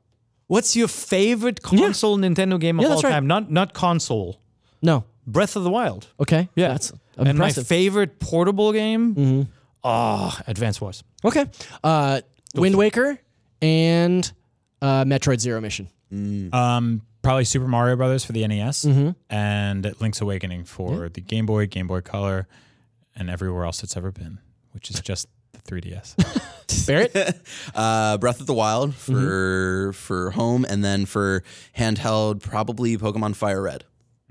What's your favorite console Nintendo game of
Yeah,
all time? Not not console.
No.
Breath of the Wild.
Okay.
Yeah,
That's
and my favorite portable game. Oh, Advance Wars.
Okay. Uh, Wind Waker and uh, Metroid Zero Mission.
Um, probably Super Mario Brothers for the NES
Mm-hmm.
and Link's Awakening for the Game Boy, Game Boy Color, and everywhere else it's ever been, which is just the 3DS.
Barrett?
uh, Breath of the Wild for
Mm-hmm.
for home, and then for handheld, probably Pokemon Fire Red.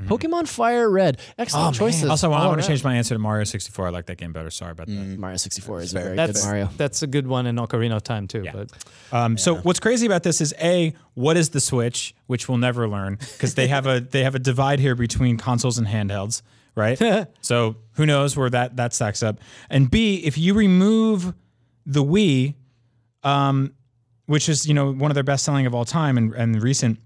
Pokemon Fire Red. Excellent choices.
also, I
all
want to change my answer to Mario 64. I like that game better. Sorry about that.
Mario 64 is a very
That's
good Mario.
that's a good one in Ocarina of Time too. But
Um, So what's crazy about this is a what is the Switch, which we'll never learn because they have a they have a divide here between consoles and handhelds, right? so who knows where that that stacks up? And b if you remove the Wii, um, which is you know one of their best selling of all time and and recent.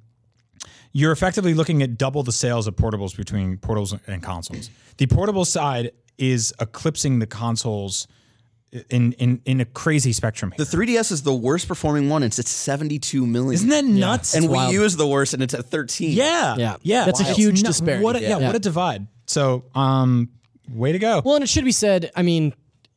You're effectively looking at double the sales of portables between portables and consoles. The portable side is eclipsing the consoles in in in a crazy spectrum here.
The 3DS is the worst performing one. It's at 72 million.
Isn't that nuts?
and Wii
wild.
U is the worst, and it's at 13.
Yeah,
Yeah.
yeah.
That's a huge disparity.
What a, yeah.
Yeah.
what a divide. So, um, way to go.
Well, and it should be said, I mean,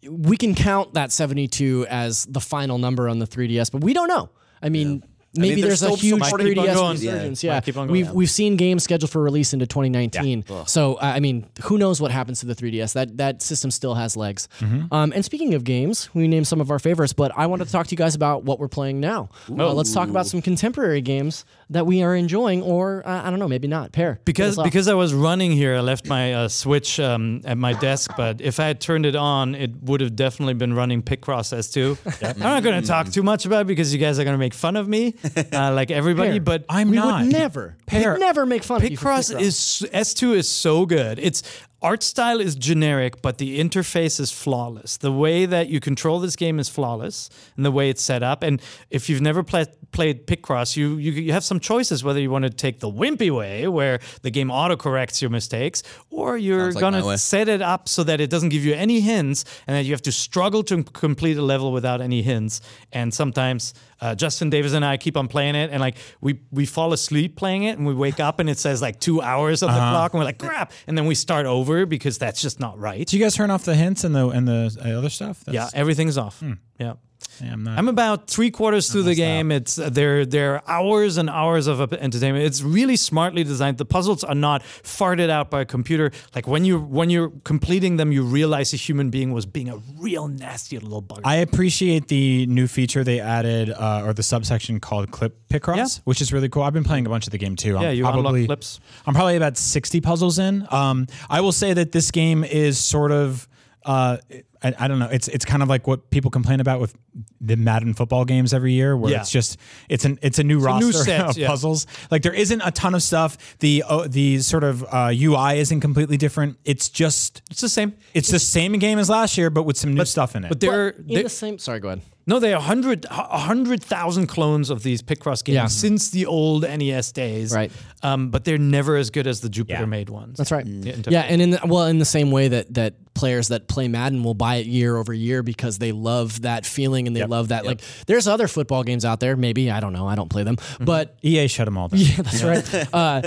we can count that 72 as the final number on the 3DS, but we don't know. I mean, maybe
there's
there's, a huge 3DS
on going.
resurgence.
Yeah.
Yeah,
keep on going.
we've
Yeah.
we've seen games scheduled for release into 2019. So uh, I mean, who knows what happens to the 3DS? That that system still has legs.
Mm-hmm.
Um, and speaking of games, we named some of our favorites, but I wanted to talk to you guys about what we're playing now. Uh, let's talk about some contemporary games that we are enjoying, or uh, I don't know, maybe not. Peer
because
Get us off.
because I was running here, I left my uh, Switch um, at my desk. But if I had turned it on, it would have definitely been running Picross S2. I'm not going to talk too much about it because you guys are going to make fun of me. Uh, like everybody.
Peer,
But
I'm
we
not.
would never,
Peer,
we'd never make fun of you. for
Picross
Picross.
is S2 is so good. Its art style is generic, but the interface is flawless. The way that you control this game is flawless, and the way it's set up. And if you've never played played Picross, you, you you have some choices whether you want to take the wimpy way, where the game auto corrects your mistakes, or you're
like
gonna set it up so that it doesn't give you any hints, and that you have to struggle to complete a level without any hints. And sometimes uh, Justin Davis and I keep on playing it, and like we we fall asleep playing it, and we wake up and it says like two hours on the clock, and we're like crap, and then we start over because that's just not right.
Do you guys turn off the hints and the and the uh, other stuff?
Yeah, everything's off. Yeah.
yeah, I'm not.
I'm about three quarters through the game. It's uh, there. There are hours and hours of entertainment. It's really smartly designed. The puzzles are not farted out by a computer. Like when you when you're completing them, you realize a human being was being a real nasty little bugger.
I appreciate the new feature they added, uh, or the subsection called Clip Picross,
Yeah.
which is really cool. I've been playing a bunch of the game too.
Yeah,
I'm
you unlock
probably,
clips.
I'm probably about 60 puzzles in. Um, I will say that this game is sort of. Uh, I, I don't know. It's it's kind of like what people complain about with the Madden football games every year, where
Yeah.
it's just it's an it's a new
a
roster
new set,
of
yeah.
puzzles. Like there isn't a ton of stuff. The uh, the sort of uh, UI isn't completely different. It's just
it's the same.
it's the same game as last year, but with some new stuff in it.
But they're,
in
they're
the same. Sorry, go ahead.
No, they are hundred a hundred thousand clones of these Picross games
Yeah.
since the old NES days.
Right.
Um, but they're never as good as the Jupiter
Yeah.
made ones.
That's right.
Yeah,
Yeah, and in the, well, in the same way that that players that play Madden will buy it year over year because they love that feeling and they love that. Like, there's other football games out there. Maybe I don't know. I don't play them, but
EA shut them all down.
yeah, that's right. Uh,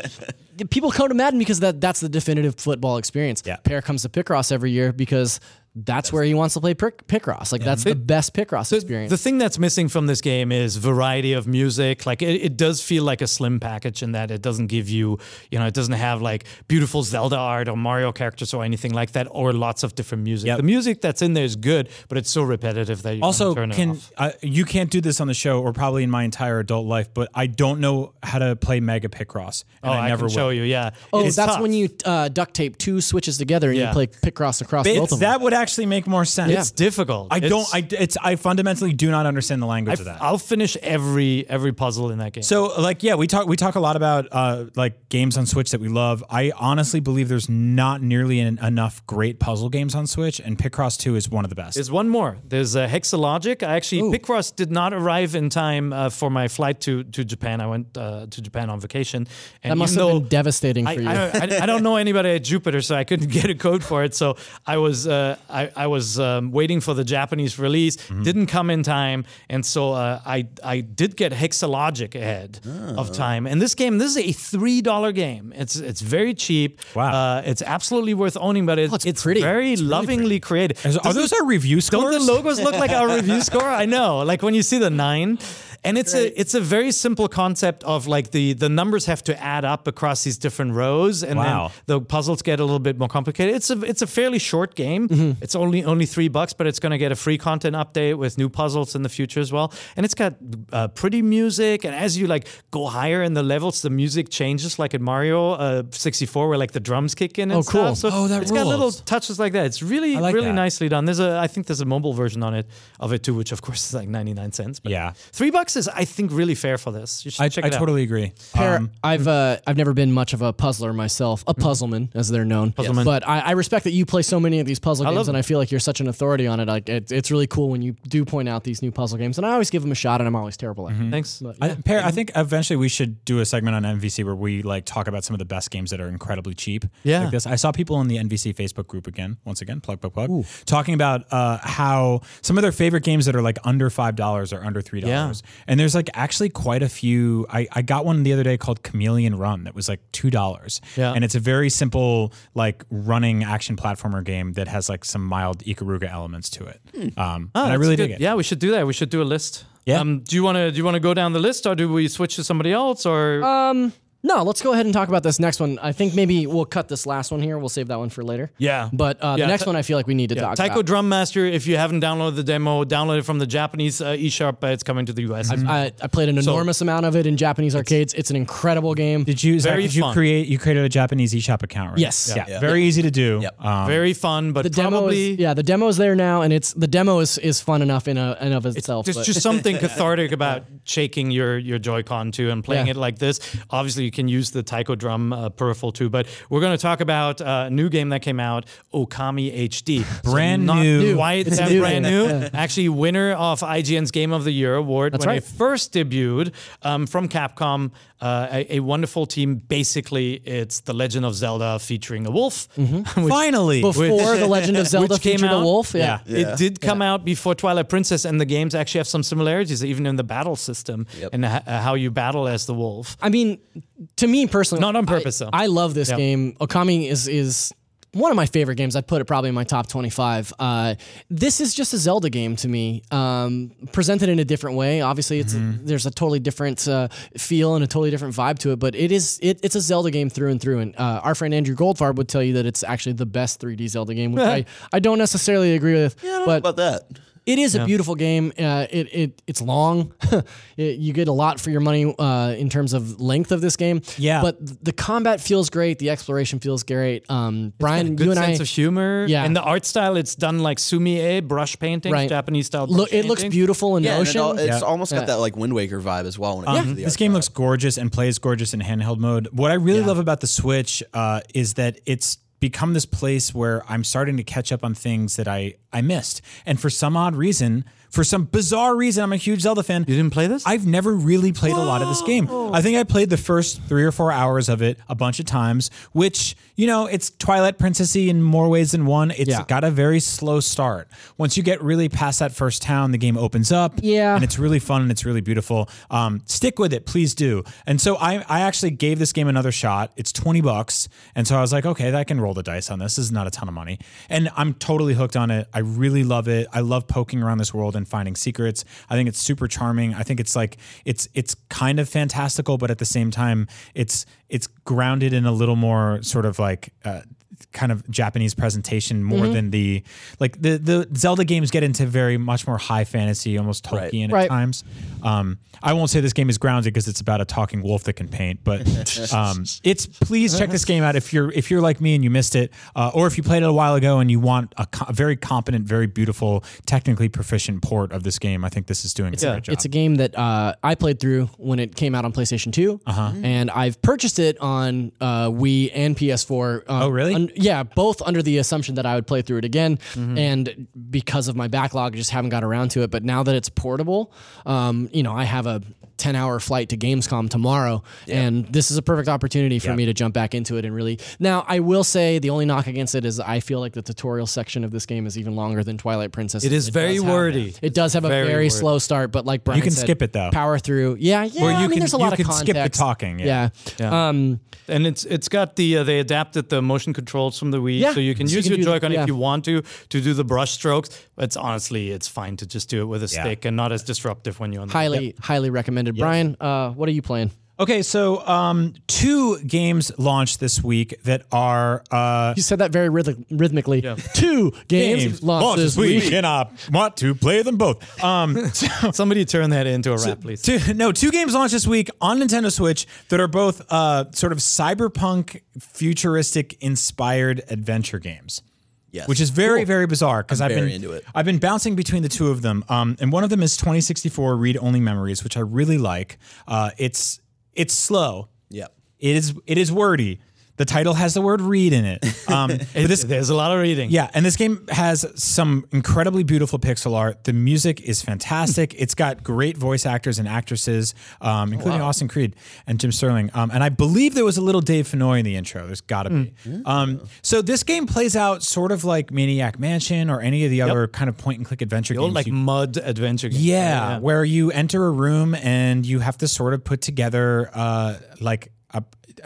people come to Madden because that that's the definitive football experience.
Yeah.
Peer comes to Picross every year because that's where he wants to play pick, Picross. Like that's the best Picross experience.
The thing that's missing from this game is variety of music. Like it, it does feel like a slim package in that it doesn't give you, you know, it doesn't have like beautiful Zelda art or Mario characters or anything like that, or lots of different music.
Yep.
The music that's in there is good, but it's so repetitive that you
Also,
turn it
can
off.
uh, you can't do this on the show or probably in my entire adult life, but I don't know how to play Mega Picross, and
Oh,
I
I,
never
can show you. Yeah.
oh,
It's
that's
tough.
when you uh, duct tape two switches together and
Yeah.
you play Picross across
It's-
both of them.
that would actually make more sense.
It's difficult.
I
It's-
don't. I it's. I fundamentally do not understand the language of that.
I'll finish every every puzzle in that game.
So, like, yeah, we talk we talk a lot about uh, like games on Switch that we love. I honestly believe there's not nearly en- enough great puzzle games on Switch, and Picross Two is one of the best.
There's one more. There's uh, Hexologic. I actually Picross did not arrive in time uh, for my flight to to Japan. I went uh, to Japan on vacation. And
that must
even
have
though
been devastating
I,
for you.
I, don't- I, I don't know anybody at Jupiter, so I couldn't get a code for it. So I was uh, I, I was um, waiting for the Japanese release.
Mm-hmm.
Didn't come in time, and so uh, I I did get Hexologic ahead
Oh.
of time. And this game, this is a three dollar game. It's it's very cheap.
Wow.
Uh, it's absolutely worth owning, but it's,
Oh, it's
it's
pretty.
very
It's really
lovingly created.
Is- are those
it-
our review scores?
don't the logos look like our review score? I know. Like when you see the nine. And it's a it's a very simple concept of like the the numbers have to add up across these different rows, and
Wow.
then the puzzles get a little bit more complicated. It's a it's a fairly short game.
Mm-hmm.
It's only only three bucks, but it's going to get a free content update with new puzzles in the future as well. And it's got uh, pretty music, and as you like go higher in the levels, the music changes, like in Mario uh, 64, where like the drums kick in. And
Oh, cool.
Stuff. So
Oh, that
it's got little touches like that. It's really
like
really
that.
nicely done. There's a I think there's a mobile version on it of it too, which of course is like 99 cents. But
Yeah.
three bucks is I think really fair for this. You should
I,
check
I
it out.
totally agree.
Peer,
Um,
I've uh, I've never been much of a puzzler myself, a puzzleman as they're known.
Puzzleman.
But I, I respect that you play so many of these puzzle
I
games,
love
and I feel like you're such an authority on it. Like it, it's really cool when you do point out these new puzzle games, and I always give them a shot, and I'm always terrible at it.
Thanks.
But,
I. Peer, I think eventually we should do a segment on NVC where we like talk about some of the best games that are incredibly cheap.
Yeah.
like this. I saw people in the NVC Facebook group again, once again, plug, plug, plug, talking about uh, how some of their favorite games that are like under five dollars or under three dollars. And there's like actually quite a few. I, I got one the other day called Chameleon Run that was like two dollars.
Yeah.
and it's a very simple like running action platformer game that has like some mild Ikaruga elements to it. Um,
Oh,
and I really
good.
dig it.
Yeah, we should do that. We should do a list.
Yeah.
Um, do you want to do you want to go down the list, or do we switch to somebody else, or
Um, No, let's go ahead and talk about this next one. I think maybe we'll cut this last one here. We'll save that one for later.
Yeah.
But uh,
Yeah,
the next one I feel like we need to
Yeah,
talk
Taiko
about.
Drum Master. If you haven't downloaded the demo, download it from the Japanese uh, eShop. Uh, it's coming to the US.
I, I played an enormous amount of it in Japanese arcades. It's an incredible game.
Did you Zach,
Very
did you
fun.
create you created a Japanese eShop account, right?
Yes.
Yeah.
Yeah.
Very easy to do.
Yep.
Um,
Very fun, but
the demo
probably
is yeah, the demo's there now, and it's the demo is, is fun enough in a in of itself.
There's
but-
just something cathartic about shaking your your Joy-Con too and playing
Yeah.
it like this. Obviously, you can use the Taiko drum uh, peripheral too, but we're going to talk about uh, a new game that came out, Okami HD. So
Brand
not
new.
Quite
It's
that
new,
brand new.
Yeah.
Actually, winner of IGN's Game of the Year award
That's
when
right.
it first debuted um, from Capcom. Uh, a, a wonderful team. Basically, it's The Legend of Zelda featuring a wolf.
Mm-hmm.
which-
Finally.
before the Legend of Zelda
which came
featured a wolf. Yeah.
It did come out before Twilight Princess, and the games actually have some similarities, even in the battle system and h- how you battle as the wolf.
I mean, to me personally,
Not on
I-
purpose, though.
I, love this
Yep.
game. Okami is is one of my favorite games. I'd put it probably in my top twenty-five. Uh, this is just a Zelda game to me, um, presented in a different way. Obviously, it's
Mm-hmm.
there's a totally different uh, feel and a totally different vibe to it, but it is it, it's a Zelda game through and through. And uh, our friend Andrew Goldfarb would tell you that it's actually the best 3D Zelda game, which I, I don't necessarily agree with.
I don't know about that.
It is a beautiful game. Uh, it, it it's long. It- you get a lot for your money uh, in terms of length of this game.
Yeah.
But the combat feels great. The exploration feels great. Um, Brian,
Good
you and
sense
I.
of humor.
Yeah.
And the art style, it's done like sumie brush painting,
Right.
Japanese style.
Look,
brush
it looks beautiful in
Yeah, and it
motion.
all- it's
Yeah.
almost
Yeah.
got that like Wind Waker vibe as well. When it comes to the
this
art
game
style.
looks gorgeous and plays gorgeous in handheld mode. What I really love about the Switch uh, is that it's become this place where I'm starting to catch up on things that I I missed, and for some odd reason, for some bizarre reason, I'm a huge Zelda fan.
You didn't play this?
I've never really played a lot of this game. I think I played the first three or four hours of it a bunch of times, which, you know, it's Twilight Princessy in more ways than one. It's
Yeah.
got a very slow start. Once you get really past that first town, the game opens up.
Yeah.
And it's really fun and it's really beautiful. Um, stick with it, please do. And so I, I actually gave this game another shot. It's 20 bucks. And so I was like, okay, I can roll the dice on this. This is not a ton of money. And I'm totally hooked on it. I really love it. I love poking around this world and finding secrets. I think it's super charming. I think it's like it's it's kind of fantastical, but at the same time, it's it's grounded in a little more sort of like uh, kind of Japanese presentation more
Mm-hmm.
than the like the the Zelda games get into very much more high fantasy, almost
Right.
Tolkien
Right.
at times. Um, I won't say this game is grounded because it's about a talking wolf that can paint, but um, it's please check this game out if you're if you're like me and you missed it, uh, or if you played it a while ago and you want a, co- a very competent, very beautiful, technically proficient port of this game. I think this is doing a great job.
It's a game that uh, I played through when it came out on PlayStation 2, uh-huh. and I've purchased it on uh, Wii and PS4. uh,
Oh, really?
Un- yeah, both under the assumption that I would play through it again,
Mm-hmm.
and because of my backlog, I just haven't got around to it. But now that it's portable, um, you know, I have a 10 hour flight to Gamescom tomorrow, and this is a perfect opportunity for me to jump back into it and really. Now, I will say the only knock against it is I feel like the tutorial section of this game is even longer than Twilight Princess.
It is very
does have-
wordy.
it does have a
Very
very,
wordy.
slow start, but like Brian You
can
said,
skip it, though.
Power through, yeah, yeah.
Or you
I mean,
can-
there's a
you
lot of
can
context.
skip the talking, yeah.
Yeah. Um,
And it's it's got the uh, they adapted the motion controls from the Wii,
Yeah,
so you can
so you
use
can
your
do
Joy-Con
yeah.
if you want to to do the brush strokes. It's honestly it's fine to just do it with a
Yeah.
stick and not as disruptive when you're on the
highly, highly recommended. Brian, uh, what are you playing?
Okay, so um, two games launched this week that are uh,
You said that very rhyth- rhythmically. Two games, launched this week.
and I want to play them both. Um, so-
Somebody turn that into a rap, please.
Two, no, two games launched this week on Nintendo Switch that are both uh, sort of cyberpunk, futuristic inspired adventure games.
Yes.
Which is very, very bizarre because
I'm
I've been
into it.
I've been bouncing between the two of them, um, and one of them is 2064 read only memories, which I really like. Uh, it's it's slow.
Yep.
It is it is wordy. The title has the word read in it. Um, this
There's a lot of reading.
yeah, and this game has some incredibly beautiful pixel art. The music is fantastic. it's got great voice actors and actresses, um, including Austin Creed and Jim Sterling. Um, and I believe there was a little Dave Fennoy in the intro. There's got to be. Um, so this game plays out sort of like Maniac Mansion or any of the other kind of point and click adventure
The
games.
old like
you-
mud adventure game.
yeah, where you enter a room and you have to sort of put together uh, like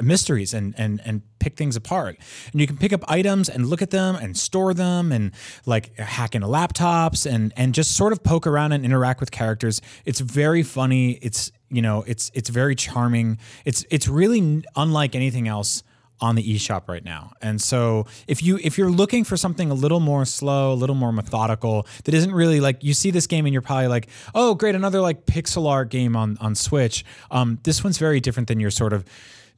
mysteries and and and pick things apart. And you can pick up items and look at them and store them and like hack into laptops and and just sort of poke around and interact with characters. It's very funny. It's you know, it's it's very charming. It's it's really unlike anything else on the eShop right now. And so if you if you're looking for something a little more slow, a little more methodical, that isn't really like you see this game and you're probably like, oh great, another like pixel art game on on Switch. Um, this one's very different than your sort of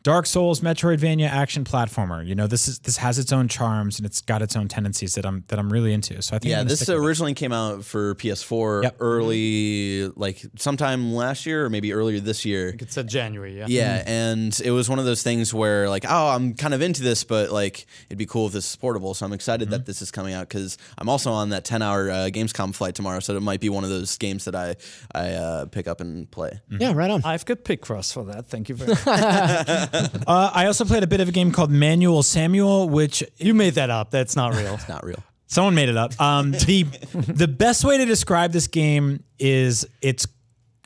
Dark Souls, Metroidvania action platformer. You know, this is this has its own charms and it's got its own tendencies that I'm that I'm really into. So I think
Yeah, this
stick it.
originally came out for PS4
Yep.
early, like sometime last year or maybe earlier this year.
It's a January, yeah.
Yeah, and it was one of those things where like, oh, I'm kind of into this, but like, it'd be cool if this is portable. So I'm excited that this is coming out because I'm also on that 10 hour uh, Gamescom flight tomorrow. So it might be one of those games that I I uh, pick up and play.
Yeah, right on.
I've got Picross for that. Thank you very much.
Uh, I also played a bit of a game called Manual Samuel, which
you made that up. That's not real.
It's not real.
someone made it up. Um, the the best way to describe this game is it's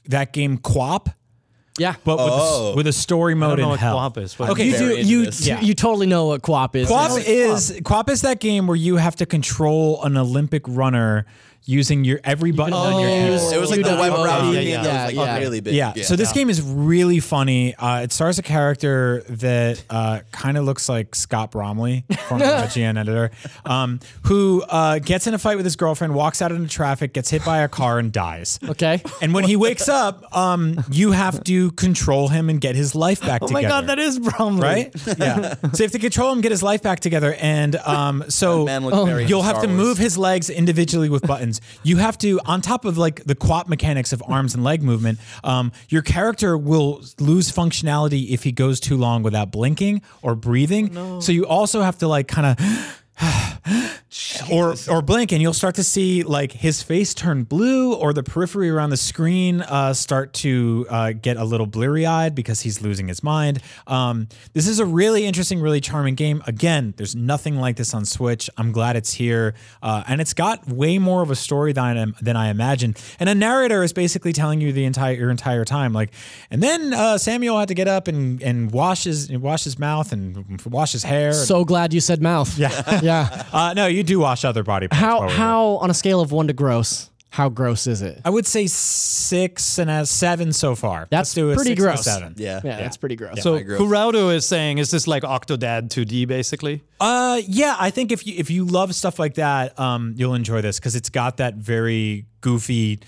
that game QWOP,
Yeah.
but with,
Oh.
a, with a story
I
mode
don't know
in
what
hell.
QWOP is.
Okay,
you do
into
you
this.
Yeah.
you totally know what QWOP is.
QWOP is QWOP is that game where you have to control an Olympic runner using your every button on your
Oh,
hand.
It was like the web browser
Yeah,
game
yeah,
that was like
yeah.
really big.
Yeah. So this game is really funny. Uh, it stars a character that uh, kind of looks like Scott Bromley, former IGN editor, um, who uh, gets in a fight with his girlfriend, walks out into traffic, gets hit by a car, and dies.
Okay.
And when he wakes up, um, you have to control him and get his life back
oh
together.
Oh my god, that is Bromley.
right? Yeah. So you have to control him, get his life back together, and um, so
man
you'll have to move his legs individually with buttons. You have to, on top of like the QWOP mechanics of arms and leg movement, um, your character will lose functionality if he goes too long without blinking or breathing. So you also have to like kind of. or or blink and you'll start to see like his face turn blue or the periphery around the screen uh, start to uh, get a little blurry eyed because he's losing his mind. Um, this is a really interesting, really charming game. Again, there's nothing like this on Switch. I'm glad it's here, uh, and it's got way more of a story than I, than I imagined. And a narrator is basically telling you the entire your entire time, like, and then uh, Samuel had to get up and and wash his wash his mouth and wash his hair.
So glad you said mouth. Yeah. yeah.
uh, no, you do wash other body parts.
How
while we're
how on a scale of 1 to gross, how gross is it?
I would say six and a seven so far.
That's
Let's do a
pretty
six and a
gross.
seven.
Yeah.
Yeah, that's pretty gross.
So
I agree.
Kuraudo is saying, is this like Octodad 2D basically?
Uh, yeah, I think if you if you love stuff like that, um, you'll enjoy this because it's got that very goofy,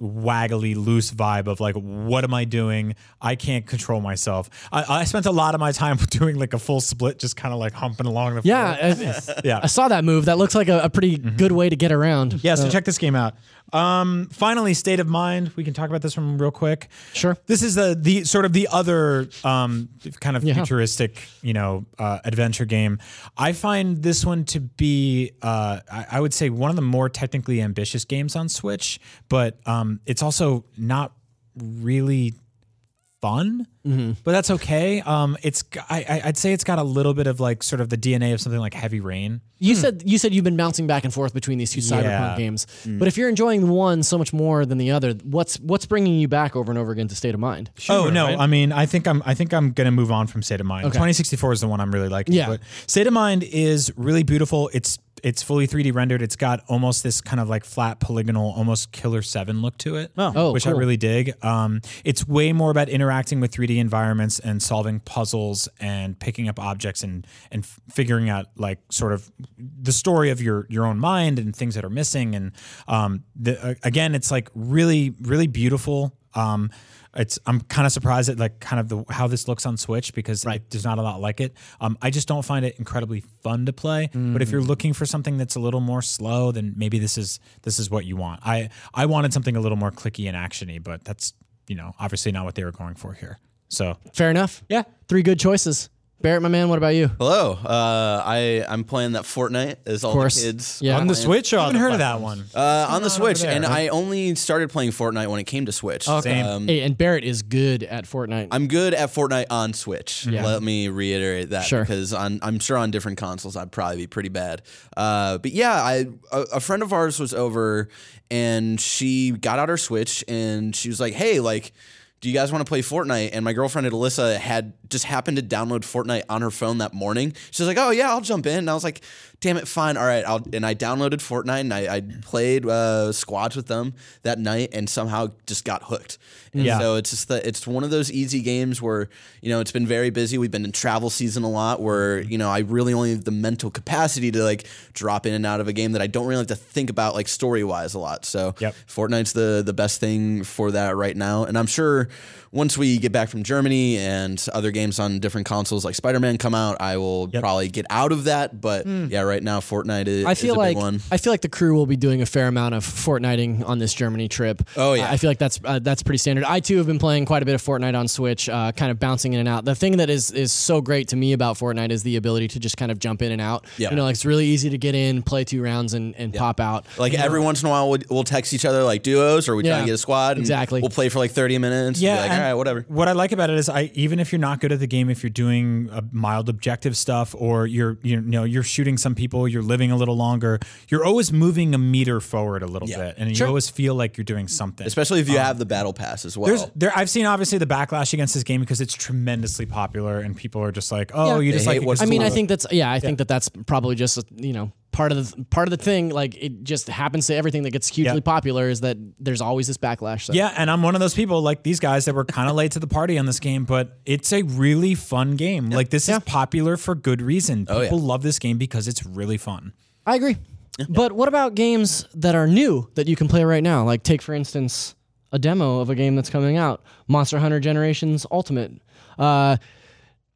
waggly, loose vibe of like, what am I doing? I can't control myself. I, I spent a lot of my time doing like a full split, just kind of like humping along the
yeah. I,
yeah.
I saw that move. That looks like a, a pretty mm-hmm. good way to get around.
Yeah, so uh, check this game out. Um, finally, State of Mind. We can talk about this one real quick.
Sure.
This is the the sort of the other um, kind of
Yeah.
futuristic, you know, uh, adventure game. I find this one to be, uh, I, I would say, one of the more technically ambitious games on Switch, but um, it's also not really fun. Mm-hmm. But that's okay. Um, it's I, I- I'd say it's got a little bit of like sort of the DNA of something like Heavy Rain.
You hmm. said you said you've been bouncing back and forth between these two cyberpunk
Yeah.
games. Hmm. But if you're enjoying the one so much more than the other, what's what's bringing you back over and over again to State of Mind?
oh no, I mean, I think I'm I think I'm gonna move on from State of Mind.
Okay.
2064 is the one I'm really liking.
Yeah.
But State of Mind is really beautiful. It's it's fully 3D rendered. It's got almost this kind of like flat polygonal, almost Killer Seven look to it.
Oh,
which I really dig. Um, it's way more about interacting with 3D environments and solving puzzles and picking up objects and and figuring out like sort of the story of your your own mind and things that are missing. And um, the, uh, again, it's like really really beautiful. Um, it's I'm kind of surprised at like kind of the how this looks on Switch because it, there's not a lot like it. Um, I just don't find it incredibly fun to play. But if you're looking for something that's a little more slow, then maybe this is this is what you want. I I wanted something a little more clicky and actiony, but that's you know obviously not what they were going for here. So
Fair enough.
yeah,
Three good choices. Barrett, my man, what about you?
Hello. Uh, I I'm playing that Fortnite as all
course.
the kids.
Yeah.
On the. Switch or
I haven't heard of that one.
Uh, on the Switch,
there,
and
right?
I only started playing Fortnite when it came to Switch.
Same.
Um,
Hey, and Barrett is good at Fortnite.
I'm good at Fortnite on Switch.
Yeah.
Let me reiterate that
Sure.
because on, I'm sure on different consoles I'd probably be pretty bad. Uh, but yeah, I a, a friend of ours was over and she got out her Switch and she was like, "Hey, like." Do you guys want to play Fortnite? And my girlfriend Alyssa had just happened to download Fortnite on her phone that morning. She was like, "Oh yeah, I'll jump in." And I was like, damn it, fine, all right. I'll, and I downloaded Fortnite and I, I played uh, squads with them that night and somehow just got hooked. And
Yeah.
So it's just the, it's one of those easy games where you know it's been very busy. We've been in travel season a lot, where you know I really only have the mental capacity to like drop in and out of a game that I don't really have to think about like story wise a lot. So
Yep.
Fortnite's the the best thing for that right now, and I'm sure once we get back from Germany and other games on different consoles like Spider Man come out, I will
Yep.
probably get out of that. But yeah, right now Fortnite is,
I feel
is a
like
big one.
I feel like the crew will be doing a fair amount of Fortniting on this Germany trip.
Oh, yeah.
I feel like that's uh, that's pretty standard. I too have been playing quite a bit of Fortnite on Switch, uh, kind of bouncing in and out. The thing that is is so great to me about Fortnite is the ability to just kind of jump in and out.
Yeah.
You know, like it's really easy to get in, play two rounds, and, and pop out.
Like every once in a while, we'll, we'll text each other like duos, or we try to get a squad. And
exactly.
We'll play for like thirty minutes.
Yeah,
Yeah, like, all
and
right, whatever.
What I like about it is, I even if you're not good at the game, if you're doing a mild objective stuff, or you're you know you're shooting some people, you're living a little longer, you're always moving a meter forward a little
Yeah.
bit, and you always feel like you're doing something.
Especially if you um, have the battle pass as well.
There's there I've seen obviously the backlash against this game because it's tremendously popular and people are just like, oh,
Yeah.
you
They
just like
hate what's
I mean, I think that's yeah. I think that that's probably just you know part of the part of the thing. Like it just happens to everything that gets hugely
Yeah.
popular is that there's always this backlash. So.
Yeah, and I'm one of those people like these guys that were kind of late to the party on this game, but it's a really fun game. Like this
Yeah.
is popular for good reason.
Oh, yeah.
People love this game because it's really fun.
I agree. But what about games that are new that you can play right now? Like take for instance a demo of a game that's coming out, Monster Hunter Generations Ultimate. Uh,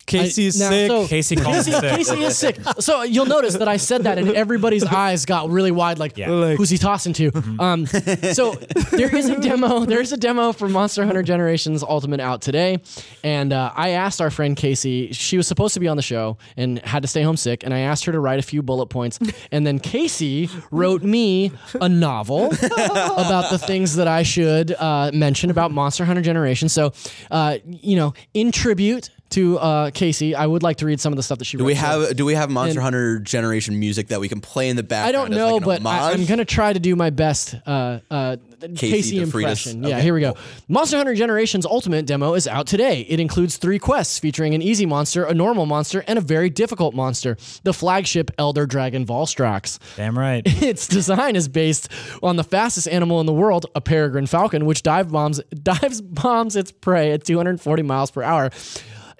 Casey is
now,
sick.
so-
Casey calls
Casey,
sick.
Casey is sick. So you'll notice that I said that, and everybody's eyes got really wide. Like,
Yeah.
who's he tossing to? Um, so there is a demo. There is a demo for Monster Hunter Generations Ultimate out today, and uh, I asked our friend Casey. She was supposed to be on the show and had to stay home sick, and I asked her to write a few bullet points, and then Casey wrote me a novel about the things that I should uh, mention about Monster Hunter Generations. So, uh, you know, in tribute. To uh, Casey, I would like to read some of the stuff that she
do
wrote.
we
So-
have do we have Monster
And-
Hunter Generation music that we can play in the background?
I don't know,
like,
but I, I'm gonna try to do my best. Uh, uh, Casey,
DeFreitas.
impression. Yeah, here we go. Monster Hunter Generations Ultimate demo is out today. It includes three quests featuring an easy monster, a normal monster, and a very difficult monster. The flagship Elder Dragon Valstrax.
Damn right.
Its design is based on the fastest animal in the world, a peregrine falcon, which dive bombs dives bombs its prey at 240 miles per hour,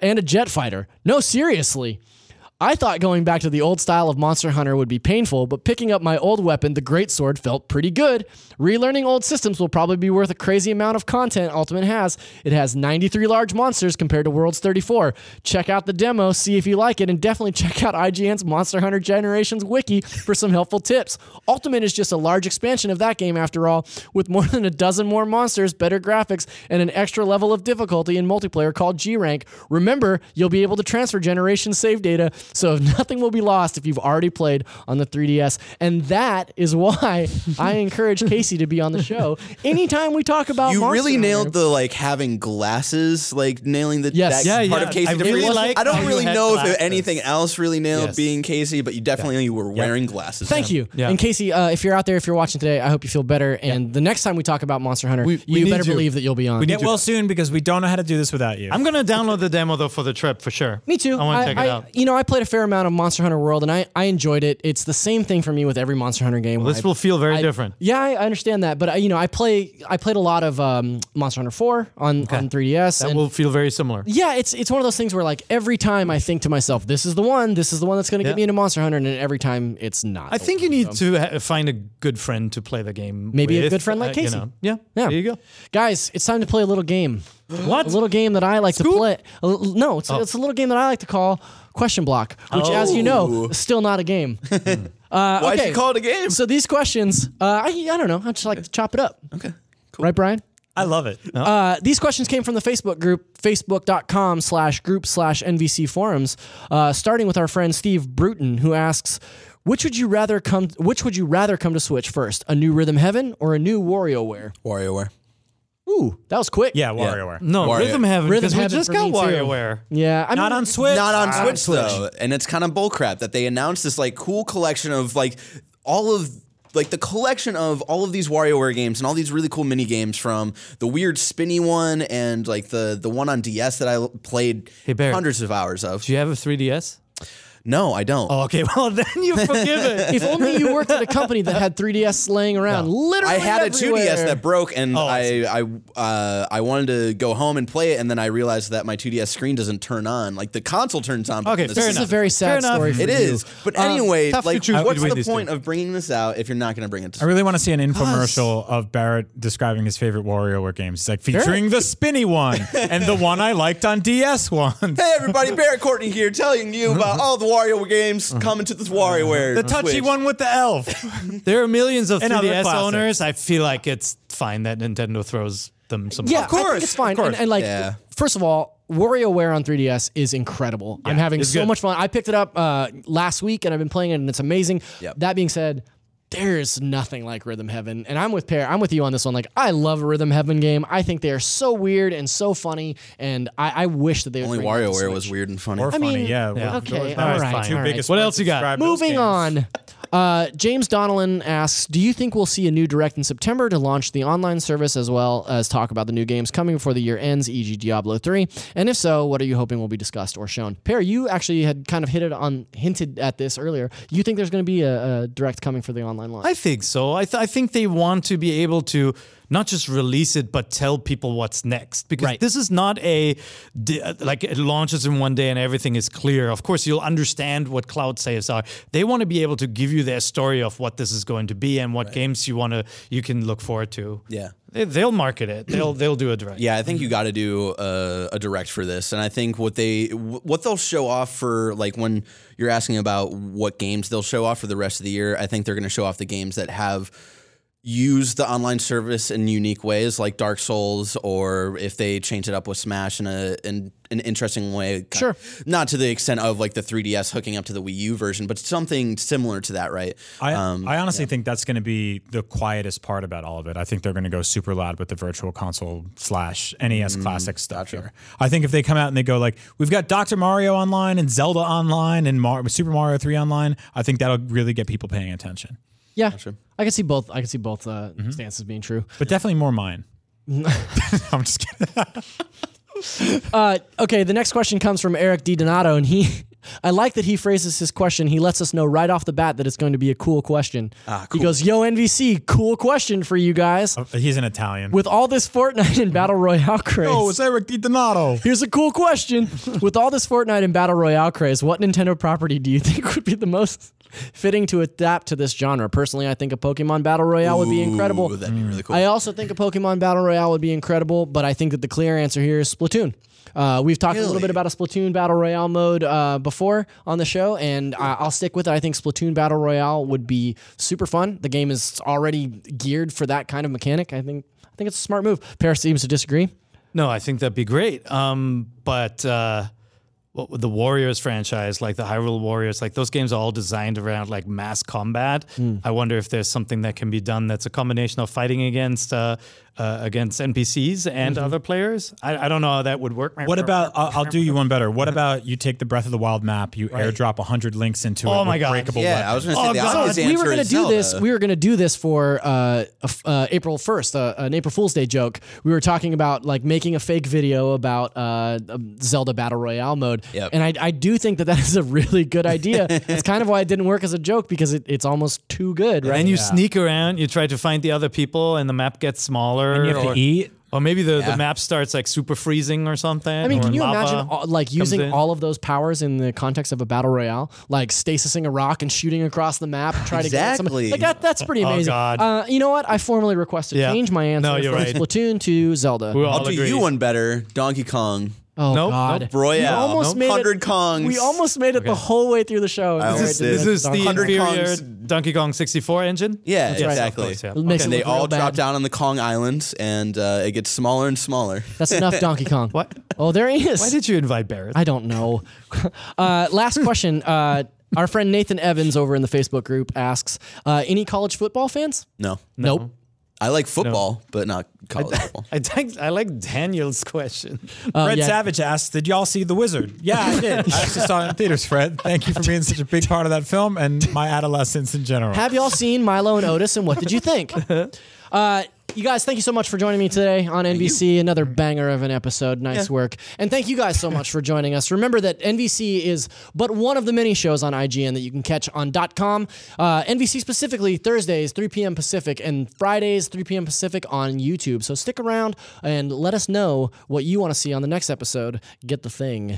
and a jet fighter. No, seriously. I thought going back to the old style of Monster Hunter would be painful, but picking up my old weapon, the Great Sword, felt pretty good. Relearning old systems will probably be worth a crazy amount of content Ultimate has. It has 93 large monsters compared to World's 34. Check out the demo, see if you like it, and definitely check out IGN's Monster Hunter Generations wiki for some helpful tips. Ultimate is just a large expansion of that game after all, with more than a dozen more monsters, better graphics, and an extra level of difficulty in multiplayer called G Rank. Remember, you'll be able to transfer Generation save data, so nothing will be lost if you've already played on the 3DS. And that is why I encourage Casey to be on the show anytime we talk about
You
Monster
really
Hunter.
nailed the like having glasses, like nailing the
Yes.
that
Yeah,
part
yeah.
of Casey.
I really
DeFreitas.
like
I don't really know
glasses.
if anything else really nailed
Yes.
being Casey, but you definitely were wearing glasses.
Thank you.
Yeah.
And Casey, uh, if you're out there, if you're watching today, I hope you feel better. And the next time we talk about Monster Hunter,
We- we
you better
you.
believe that you'll be on.
We get well soon because we don't know how to do this without you.
I'm gonna download the demo though for the trip for sure.
Me too.
I want to check it out.
You know, I played a fair amount of Monster Hunter World, and I, I enjoyed it. It's the same thing for me with every Monster Hunter game.
This
I-
will feel very
I-
different.
Yeah, I I understand that, but I, you know, I play I played a lot of um, Monster Hunter 4 on on 3DS.
That
and
will feel very similar.
yeah, it's it's one of those things where like every time I think to myself, this is the one, this is the one that's going to
Yeah.
get me into Monster Hunter, and every time it's not.
I
the
think you need
So-
to ha- find a good friend to play the game.
Maybe a good friend like
uh, you
Casey.
know. Yeah,
Yeah.
There you go.
Guys, it's time to play a little game.
What?
A little game that I like to play. No, it's, it's a little game that I like to call Question Block, which, as you know, is still not a game. uh,
Why'd
okay.
you call it a game?
So these questions, uh, I, I don't know. I just like to chop it up.
okay, cool.
Right, Brian?
I love it.
Uh, these questions came from the Facebook group, facebook.com slash group slash NVC forums, uh, starting with our friend Steve Bruton, who asks, which would you rather come which would you rather come to Switch first? A new Rhythm Heaven or a new WarioWare?
WarioWare.
Ooh, that was quick.
Yeah, WarioWare.
No,
Wario-
Rhythm Heaven.
Rhythm
Because we
Heaven
just
for
got
me, too.
WarioWare.
Yeah, I
Not
mean,
on Switch.
Not on Switch though, and it's kind of bullcrap that they announced this like cool collection of like all of like the collection of all of these WarioWare games and all these really cool mini games from the weird spinny one and like the the one on DS that I l- played
Hey, Bear.
hundreds of hours of.
Do you have a 3DS?
No, I don't.
Oh, okay, well then you forgive it.
If only you worked at a company that had 3DS laying around, literally
I had a 2DS that broke, and
Oh, I
I I uh, I wanted to go home and play it, and then I realized that my 2DS screen doesn't turn on. Like the console turns on. but
Okay,
the
fair
This is a very sad
enough.
story for
It
you.
is. But anyway,
tough
like,
choose
what's the
these
point
two.
of bringing this out if you're not going to bring it to
I really want to see an infomercial of Barrett describing his favorite WarioWare games. It's like featuring the spinny one and the one I liked on DS once.
Hey everybody, Barrett Courtenay here, telling you about all the Wario games coming to this WarioWare.
The touchy
Switch.
one with the elf.
There are millions of
And other
3DS
classics.
owners. I feel like it's fine that Nintendo throws them some.
Yeah, I
course,
think it's fine.
of course.
And, and like,
Yeah.
first of all, WarioWare on 3DS is incredible. I'm having
it's
so
good.
much fun. I picked it up uh, last week and I've been playing it and it's amazing.
Yep.
That being said, there's nothing like Rhythm Heaven, and I'm with Peer. I'm with you on this one. Like, I love a Rhythm Heaven game. I think they are so weird and so funny, and I, I wish that they would
Only
bring that to
WarioWare was weird and funny.
Or funny,
mean,
yeah.
yeah.
Okay,
Those
all
are
right,
the two
all right.
biggest
What else you got?
Moving on. Uh, James Donnellan asks, "Do you think we'll see a new direct in September to launch the online service as well as talk about the new games coming before the year ends, e.g., Diablo 3? And if so, what are you hoping will be discussed or shown?" Perry, you actually had kind of hit it on, hinted at this earlier. You think there's going to be a, a direct coming for the online launch?
I think so. I, th- I think they want to be able to not just release it, but tell people what's next. Because
Right.
this is not a uh, like it launches in one day and everything is clear. Of course, you'll understand what cloud saves are. They want to be able to give you their story of what this is going to be and what games you want to you can look forward to.
Yeah.
They, they'll market it. They'll they'll do a direct.
Yeah, I think you got to do a, a direct for this, and I think what they what they'll show off for like when you're asking about what games they'll show off for the rest of the year, I think they're going to show off the games that have used the online service in unique ways, like Dark Souls, or if they change it up with Smash in a in an interesting way.
Sure.
not to the extent of like the 3DS hooking up to the Wii U version, but something similar to that, right?
I,
Um,
I honestly think that's going to be the quietest part about all of it. I think they're going to go super loud with the virtual console slash NES classic stuff here. I think if they come out and they go like, we've got Dr. Mario online and Zelda online and Mar- Super Mario 3 online, I think that'll really get people paying attention.
Yeah, I can see both. I can see both uh, stances being true.
But definitely more mine. I'm just kidding.
Uh, okay, the next question comes from Eric D. Donato, and he. I like that he phrases his question. He lets us know right off the bat that it's going to be a cool question. He goes, "Yo, NVC, cool question for you guys.
He's an Italian.
With all this Fortnite and Battle Royale craze,
oh, it's Eric Di Donato.
here's a cool question. With all this Fortnite and Battle Royale craze, what Nintendo property do you think would be the most fitting to adapt to this genre? Personally, I think a Pokemon Battle Royale would be incredible.
Ooh, that'd be really cool.
I also think a Pokemon Battle Royale would be incredible, but I think that the clear answer here is Splatoon. Uh, we've talked a little bit about a Splatoon Battle Royale mode uh, before on the show, and I I'll stick with it. I think Splatoon Battle Royale would be super fun. The game is already geared for that kind of mechanic. I think I think it's a smart move. Paris seems to disagree.
No, I think that'd be great. Um, but uh, what the Warriors franchise, like the Hyrule Warriors, like those games are all designed around like mass combat.
Hmm.
I wonder if there's something that can be done that's a combination of fighting against uh, uh, against NPCs and
Mm-hmm.
other players. I, I don't know how that would work.
What about, I'll, I'll do you one better. What about you take the Breath of the Wild map, you airdrop 100 links into it
Oh
with
my God.
breakable
yeah, I was going to say
Oh,
the
God.
obvious
we were going to
is
do this. We were going to do this for uh, uh, April first, uh, an April Fool's Day joke. We were talking about like making a fake video about uh, Zelda Battle Royale mode,
Yep.
and I, I do think that that is a really good idea. it's kind of why it didn't work as a joke because it, it's almost too good, right?
And you sneak around, you try to find the other people, and the map gets smaller.
And you have
or,
to eat.
Or maybe the,
Yeah.
the map starts like super freezing or something.
I mean, can you imagine all, like using
in.
all of those powers in the context of a battle royale, like stasising a rock and shooting across the map, try to get somebody
Exactly.
like that? That's pretty
Oh,
amazing.
God.
Uh, you know what? I formally request to
Yeah.
change my answer
No, you're
from
right.
Splatoon to Zelda.
We all
I'll do you one better. Donkey Kong.
Oh
Nope,
God,
nope.
Royale.
We almost
Nope.
made
100
it,
Kongs.
We almost made it the whole way through the show.
I
Right
almost
to.
This is the
Donkey Kong.
100
inferior
Kongs.
Donkey Kong 64 engine?
Yeah,
right.
exactly.
Of course, yeah.
It makes
And they
look real
all drop down on the Kong Island, and uh, it gets smaller and smaller.
That's enough, Donkey Kong.
What?
Oh, there he is.
Why did you invite Barrett?
I don't know. uh, last question. Uh, our friend Nathan Evans over in the Facebook group asks, uh, "Any college football fans?"
No,
Nope.
I like football, but not college football.
I think I like Daniel's question.
Uh,
Fred
yeah.
Savage asked, "Did y'all see The Wizard?" Yeah, I did. I actually saw it in theaters. Fred, thank you for being such a big part of that film and my adolescence in general.
Have y'all seen Milo and Otis, and what did you think? Uh, You guys, thank you so much for joining me today on NVC. Another banger of an episode. Nice work. And thank you guys so much for joining us. Remember that NVC is but one of the many shows on IGN that you can catch on .com. Uh, NVC specifically Thursdays, 3 p.m. Pacific, and Fridays, 3 p.m. Pacific on YouTube. So stick around and let us know what you want to see on the next episode. Get the thing.